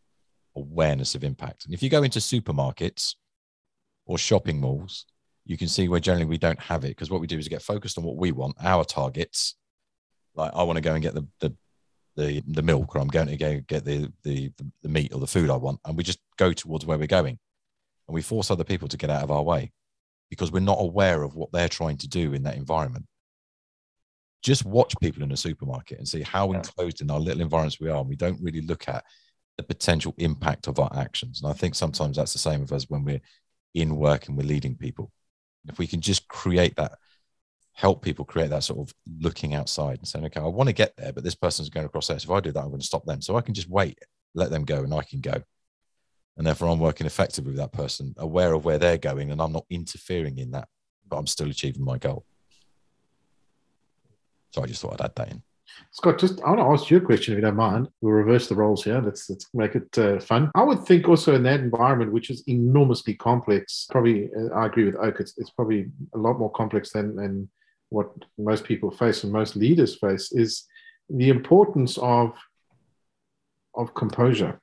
awareness of impact. And if you go into supermarkets or shopping malls, you can see where generally we don't have it because what we do is get focused on what we want, our targets. Like I want to go and get the the the, the milk, or I'm going to go get the, the the meat or the food I want, and we just go towards where we're going and we force other people to get out of our way because we're not aware of what they're trying to do in that environment. Just watch people in a supermarket and see how enclosed in our little environments we are. And we don't really look at the potential impact of our actions. And I think sometimes that's the same with us when we're in work and we're leading people. If we can just create that, help people create that sort of looking outside and saying, okay, I want to get there, but this person's going across there. So if I do that, I'm going to stop them. So I can just wait, let them go, and I can go and therefore I'm working effectively with that person, aware of where they're going, and I'm not interfering in that, but I'm still achieving my goal. So I just thought I'd add that in. Scott, just I want to ask you a question if you don't mind. We'll reverse the roles here. Let's let's make it uh, fun. I would think also in that environment, which is enormously complex. Probably, uh, I agree with Oak. It's, it's probably a lot more complex than than what most people face and most leaders face. Is the importance of of composure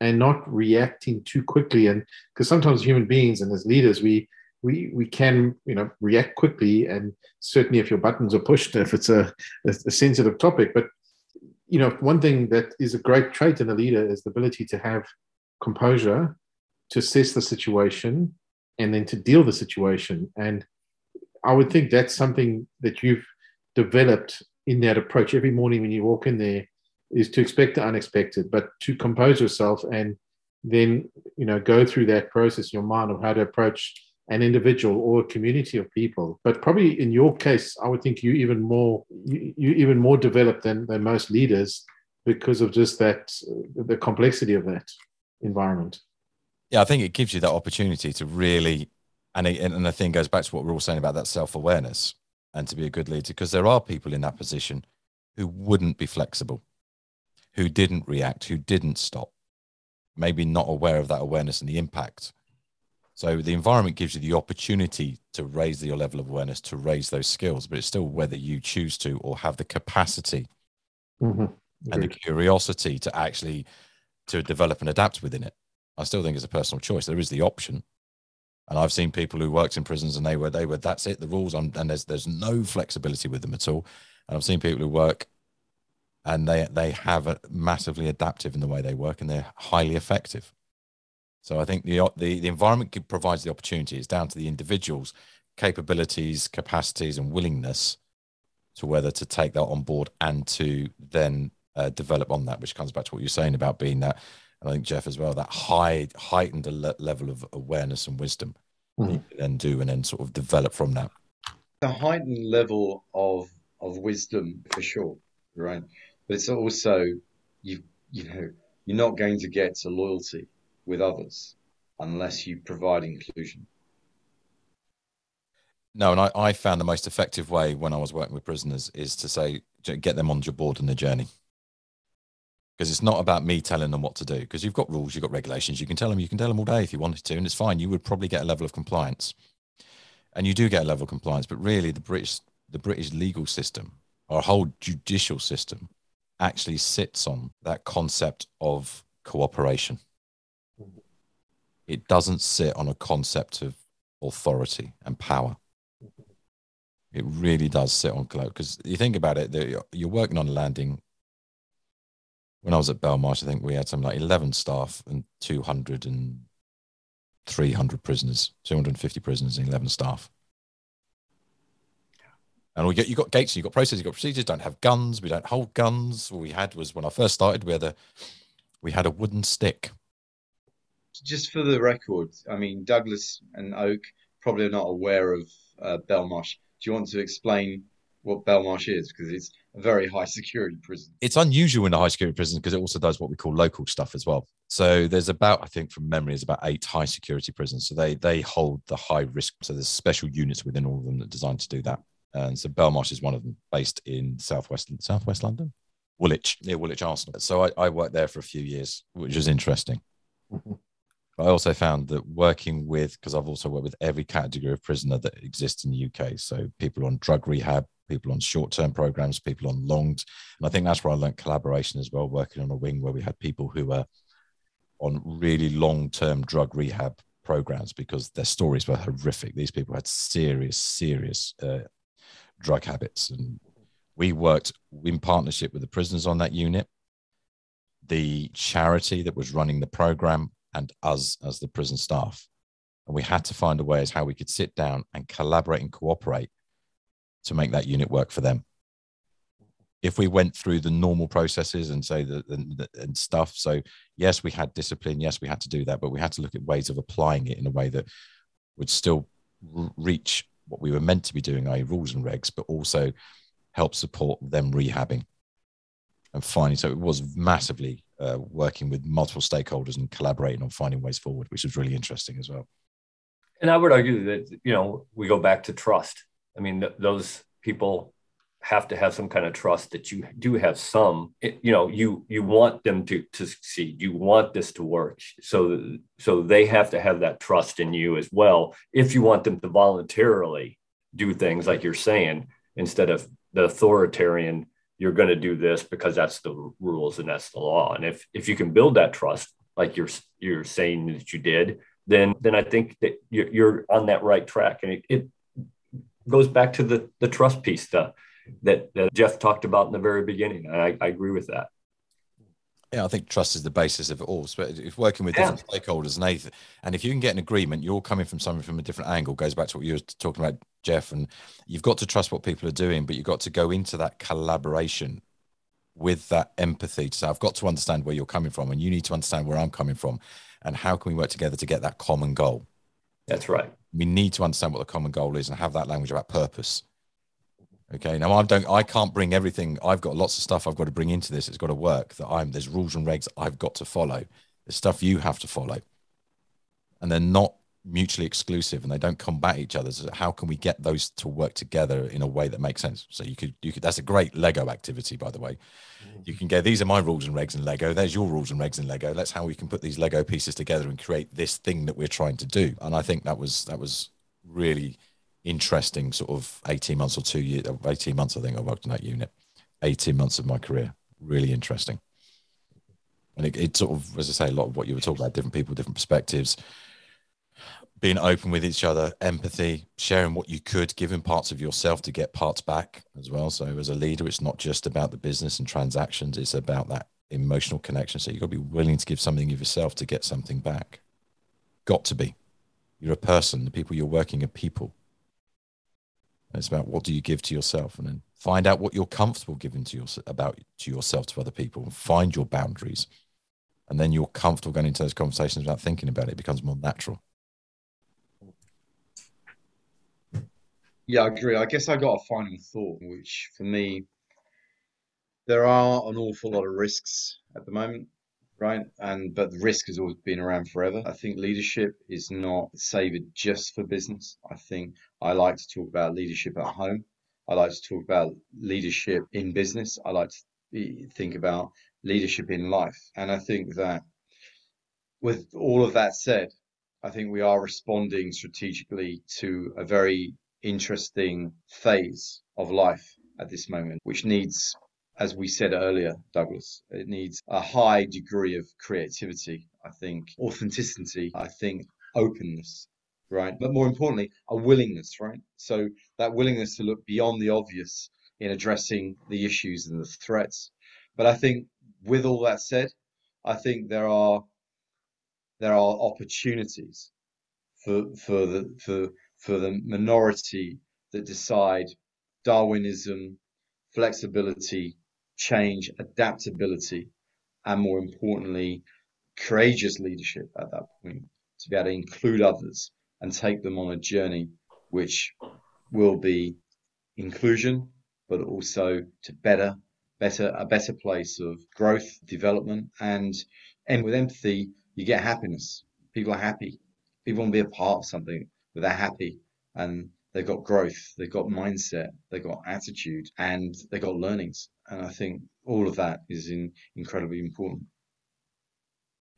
and not reacting too quickly. And because sometimes human beings and as leaders, we we we can you know react quickly, and certainly if your buttons are pushed, if it's a, a, sensitive topic. But you know, one thing that is a great trait in a leader is the ability to have composure, to assess the situation, and then to deal the situation. And I would think that's something that you've developed in that approach. Every morning when you walk in there, is to expect the unexpected, but to compose yourself and then you know go through that process in your mind of how to approach an individual or a community of people. But probably in your case, I would think you even more you, you even more developed than, than most leaders because of just that uh, the complexity of that environment. Yeah, I think it gives you that opportunity to really, and it, and the thing goes back to what we're all saying about that self awareness and to be a good leader, because there are people in that position who wouldn't be flexible who didn't react, who didn't stop, maybe not aware of that awareness and the impact. So the environment gives you the opportunity to raise your level of awareness, to raise those skills, but it's still whether you choose to or have the capacity mm-hmm. and the curiosity to actually to develop and adapt within it. I still think it's a personal choice. There is the option, and I've seen people who worked in prisons and they were they were that's it, the rules on, and there's there's no flexibility with them at all. And I've seen people who work and they they have a massively adaptive in the way they work, and they're highly effective. So I think the the, the environment provides the opportunity. It's down to the individual's capabilities, capacities, and willingness to whether to take that on board and to then uh, develop on that, which comes back to what you're saying about being that, and I think Jeff as well, that high heightened level of awareness and wisdom, mm-hmm. then do and then sort of develop from that. A heightened level of of wisdom for sure, right? But it's also you you know you're not going to get to loyalty with others unless you provide inclusion. No, and I, I found the most effective way when I was working with prisoners is to say, get them on your board in the journey. Because it's not about me telling them what to do. Because you've got rules, you've got regulations. You can tell them, you can tell them all day if you wanted to, and it's fine. You would probably get a level of compliance, and you do get a level of compliance. But really, the British, the British legal system, our whole judicial system, actually sits on that concept of cooperation. It doesn't sit on a concept of authority and power. It really does sit on cloud because you think about it, you're working on a landing. When I was at Belmarsh, I think we had something like 11 staff and 200 and 300 prisoners, 250 prisoners and 11 staff. And we get you got gates, you got processes, you got procedures. Don't have guns. We don't hold guns. All we had was when I first started, we had a we had a wooden stick. Just for the record, I mean Douglas and Oak probably are not aware of uh, Belmarsh do you want to explain what Belmarsh is? Because it's a very high security prison. It's unusual in a high security prison because it also does what we call local stuff as well. So there's about, I think from memory, is about eight high security prisons. So they they hold the high risk. So there's special units within all of them that are designed to do that. And so Belmarsh is one of them, based in southwest southwest London, Woolwich near Woolwich Arsenal. So I, I worked there for a few years, which was interesting. But I also found that working with, because I've also worked with every category of prisoner that exists in the UK. So people on drug rehab, people on short term programs, people on long. And I think that's where I learned collaboration as well, working on a wing where we had people who were on really long term drug rehab programs because their stories were horrific. These people had serious, serious uh, drug habits. And we worked in partnership with the prisoners on that unit. The charity that was running the program and us as the prison staff. And we had to find a way as how we could sit down and collaborate and cooperate to make that unit work for them. If we went through the normal processes and say that and, and stuff, so yes, we had discipline, yes, we had to do that, but we had to look at ways of applying it in a way that would still reach what we were meant to be doing, i.e., rules and regs, but also help support them rehabbing and finding. So it was massively uh, working with multiple stakeholders and collaborating on finding ways forward, which is really interesting as well. And I would argue that you know we go back to trust. I mean, th- those people have to have some kind of trust that you do have some you know you you want them to to succeed you want this to work so so they have to have that trust in you as well if you want them to voluntarily do things like you're saying instead of the authoritarian you're going to do this because that's the rules and that's the law. And if if you can build that trust, like you're you're saying that you did, then then I think that you're, you're on that right track. And it, it goes back to the the trust piece that, that Jeff talked about in the very beginning. I, I agree with that. Yeah, I think trust is the basis of it all. So if working with different stakeholders, and, they, and if you can get an agreement, you're coming from something from a different angle. Goes back to what you were talking about, Jeff. And you've got to trust what people are doing, but you've got to go into that collaboration with that empathy to say, I've got to understand where you're coming from, and you need to understand where I'm coming from, and how can we work together to get that common goal. That's right. We need to understand what the common goal is and have that language about purpose Okay. Now I don't. I can't bring everything. I've got lots of stuff I've got to bring into this. It's got to work. That I'm. There's rules and regs I've got to follow. There's stuff you have to follow, and they're not mutually exclusive and they don't combat each other. So how can we get those to work together in a way that makes sense? So you could. You could. That's a great Lego activity, by the way. Mm. You can go. These are my rules and regs in Lego. There's your rules and regs in Lego. That's how we can put these Lego pieces together and create this thing that we're trying to do. And I think that was that was really interesting sort of 18 months or two years, uh, 18 months, I think I worked in that unit, 18 months of my career. Really interesting. And it, it sort of, as I say, a lot of what you were talking about, different people, different perspectives. being open with each other, empathy, sharing what you could, giving parts of yourself to get parts back as well. So as a leader, it's not just about the business and transactions; it's about that emotional connection. So you've got to be willing to give something of yourself to get something back. Got to be. You're a person. The people you're working are people. It's about what do you give to yourself, and then find out what you're comfortable giving to your, about to yourself to other people, and find your boundaries, and then you're comfortable going into those conversations without thinking about it. It becomes more natural. Yeah, I agree. I guess I got a final thought, which for me, there are an awful lot of risks at the moment right? And but the risk has always been around forever. I think leadership is not saved just for business. I think I like to talk about leadership at home. I like to talk about leadership in business. I like to think about leadership in life. And I think that with all of that said, I think we are responding strategically to a very interesting phase of life at this moment, which needs as we said earlier, Douglas, it needs a high degree of creativity, I think, authenticity, I think, openness, right? But more importantly, a willingness, right? So that willingness to look beyond the obvious in addressing the issues and the threats. But I think with all that said, I think there are there are opportunities for for the for for the minority that decide Darwinism, flexibility, change, adaptability, and more importantly, courageous leadership at that point to be able to include others and take them on a journey which will be inclusion, but also to better, better, a better place of growth, development, and and with empathy, you get happiness. People are happy. People want to be a part of something, but they're happy, and they've got growth, they've got mindset, they've got attitude, and they've got learnings. And I think all of that is in, incredibly important.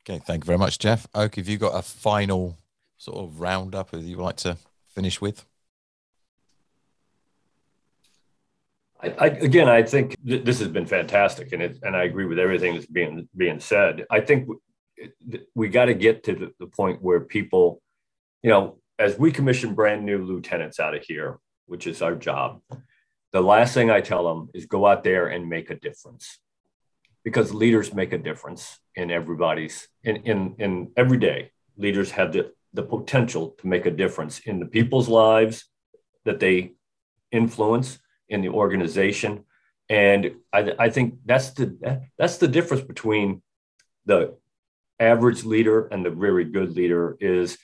Okay, thank you very much, Jeff. Oak, have you got a final sort of roundup that you'd like to finish with? I, I, again, I think th- this has been fantastic, and it, and I agree with everything that's being being said. I think we, we got to get to the, the point where people, you know, as we commission brand new lieutenants out of here, which is our job, the last thing I tell them is go out there and make a difference. Because leaders make a difference in everybody's in in, in every day. Leaders have the, the potential to make a difference in the people's lives that they influence in the organization. And I, I think that's the that's the difference between the average leader and the very good leader is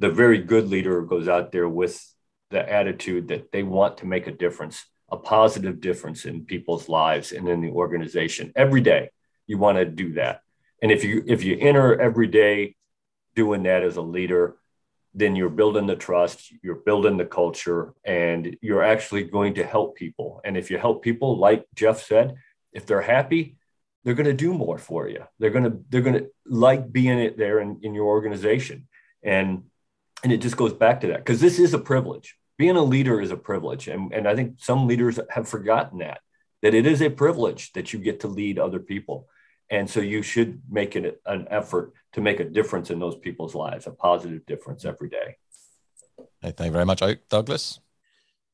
the very good leader goes out there with the attitude that they want to make a difference, a positive difference in people's lives and in the organization every day. You want to do that. And if you if you enter every day doing that as a leader, then you're building the trust, you're building the culture, and you're actually going to help people. And if you help people, like Jeff said, if they're happy, they're going to do more for you. They're going to they're going to like being it there in, in your organization. And and it just goes back to that because this is a privilege being a leader is a privilege and, and i think some leaders have forgotten that that it is a privilege that you get to lead other people and so you should make it an effort to make a difference in those people's lives a positive difference every day hey, thank you very much oak douglas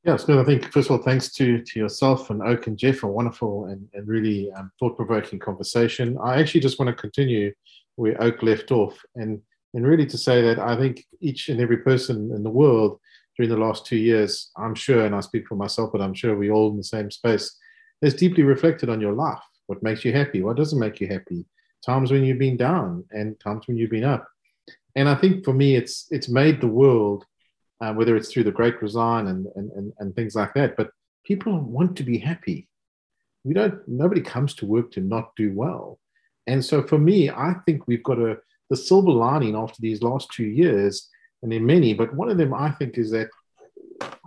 Yes, good. I think first of all, thanks to to yourself and Oak and Jeff for a wonderful and, and really um, thought provoking conversation. I actually just want to continue where Oak left off and and really to say that I think each and every person in the world during the last two years, I'm sure, and I speak for myself, but I'm sure we all in the same space, has deeply reflected on your life. What makes you happy? What doesn't make you happy? Times when you've been down and times when you've been up. And I think for me, it's it's made the world, uh, whether it's through the Great Resign and, and and and things like that. But people want to be happy. We don't. Nobody comes to work to not do well. And so for me, I think we've got to the silver lining after these last two years, and there are many, but one of them I think is that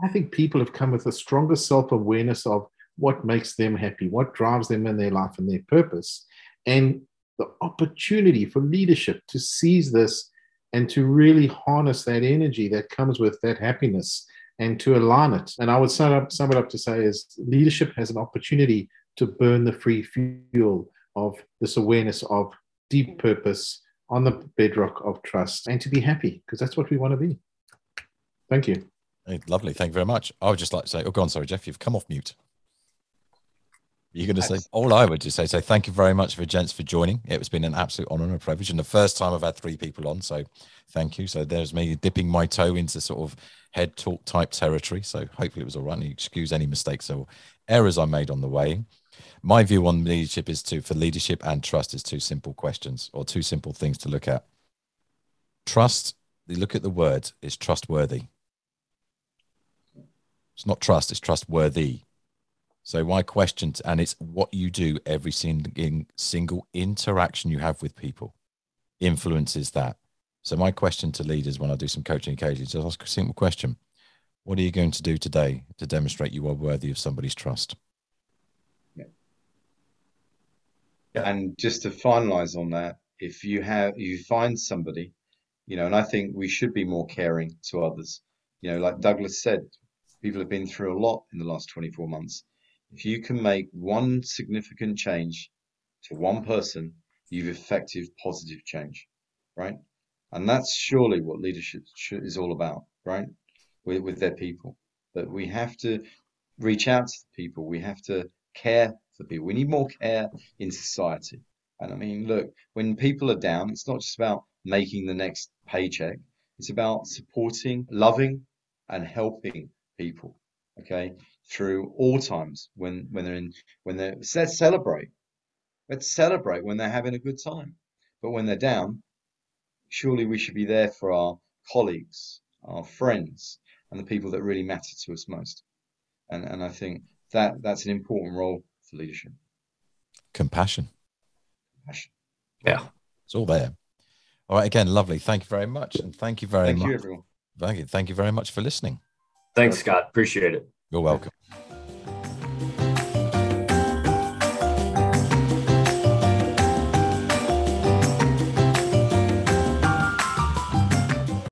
I think people have come with a stronger self awareness of what makes them happy, what drives them in their life and their purpose. And the opportunity for leadership to seize this and to really harness that energy that comes with that happiness and to align it. And I would sum, up, sum it up to say is leadership has an opportunity to burn the free fuel of this awareness of deep purpose, on the bedrock of trust and to be happy because that's what we want to be. Thank you. Hey, lovely. Thank you very much. I would just like to say, oh, go on. Sorry, Jeff, you've come off mute. You're going to say, all I would just say, so thank you very much for gents for joining. It has been an absolute honor and a privilege. And the first time I've had three people on. So thank you. So there's me dipping my toe into sort of head talk type territory. So hopefully it was all right. And excuse any mistakes or errors I made on the way. My view on leadership is to, for leadership and trust is two simple questions or two simple things to look at. Trust, you look at the word, is trustworthy. It's not trust, it's trustworthy so my question, and it's what you do every single, interaction you have with people influences that. So my question to leaders when I do some coaching occasions is ask a simple question. What are you going to do today to demonstrate you are worthy of somebody's trust? Yeah. And just to finalize on that, if you have, you find somebody, you know, and I think we should be more caring to others. You know, like Douglas said, people have been through a lot in the last 24 months if you can make one significant change to one person, you've effected positive change, right? And that's surely what leadership is all about, right? With, with their people. But we have to reach out to the people. We have to care for people. We need more care in society. And I mean, look, when people are down, it's not just about making the next paycheck. It's about supporting, loving, and helping people. Okay through all times when when they're in when they're let's celebrate. Let's celebrate when they're having a good time. But when they're down surely we should be there for our colleagues our friends and the people that really matter to us most. And and i think that that's an important role for leadership. Compassion. Compassion. Yeah. It's all there. All right again lovely. Thank you very much and thank you very much. thank much. you everyone. Thank you. Thank you very much for listening. Thanks scott. Appreciate it you're welcome.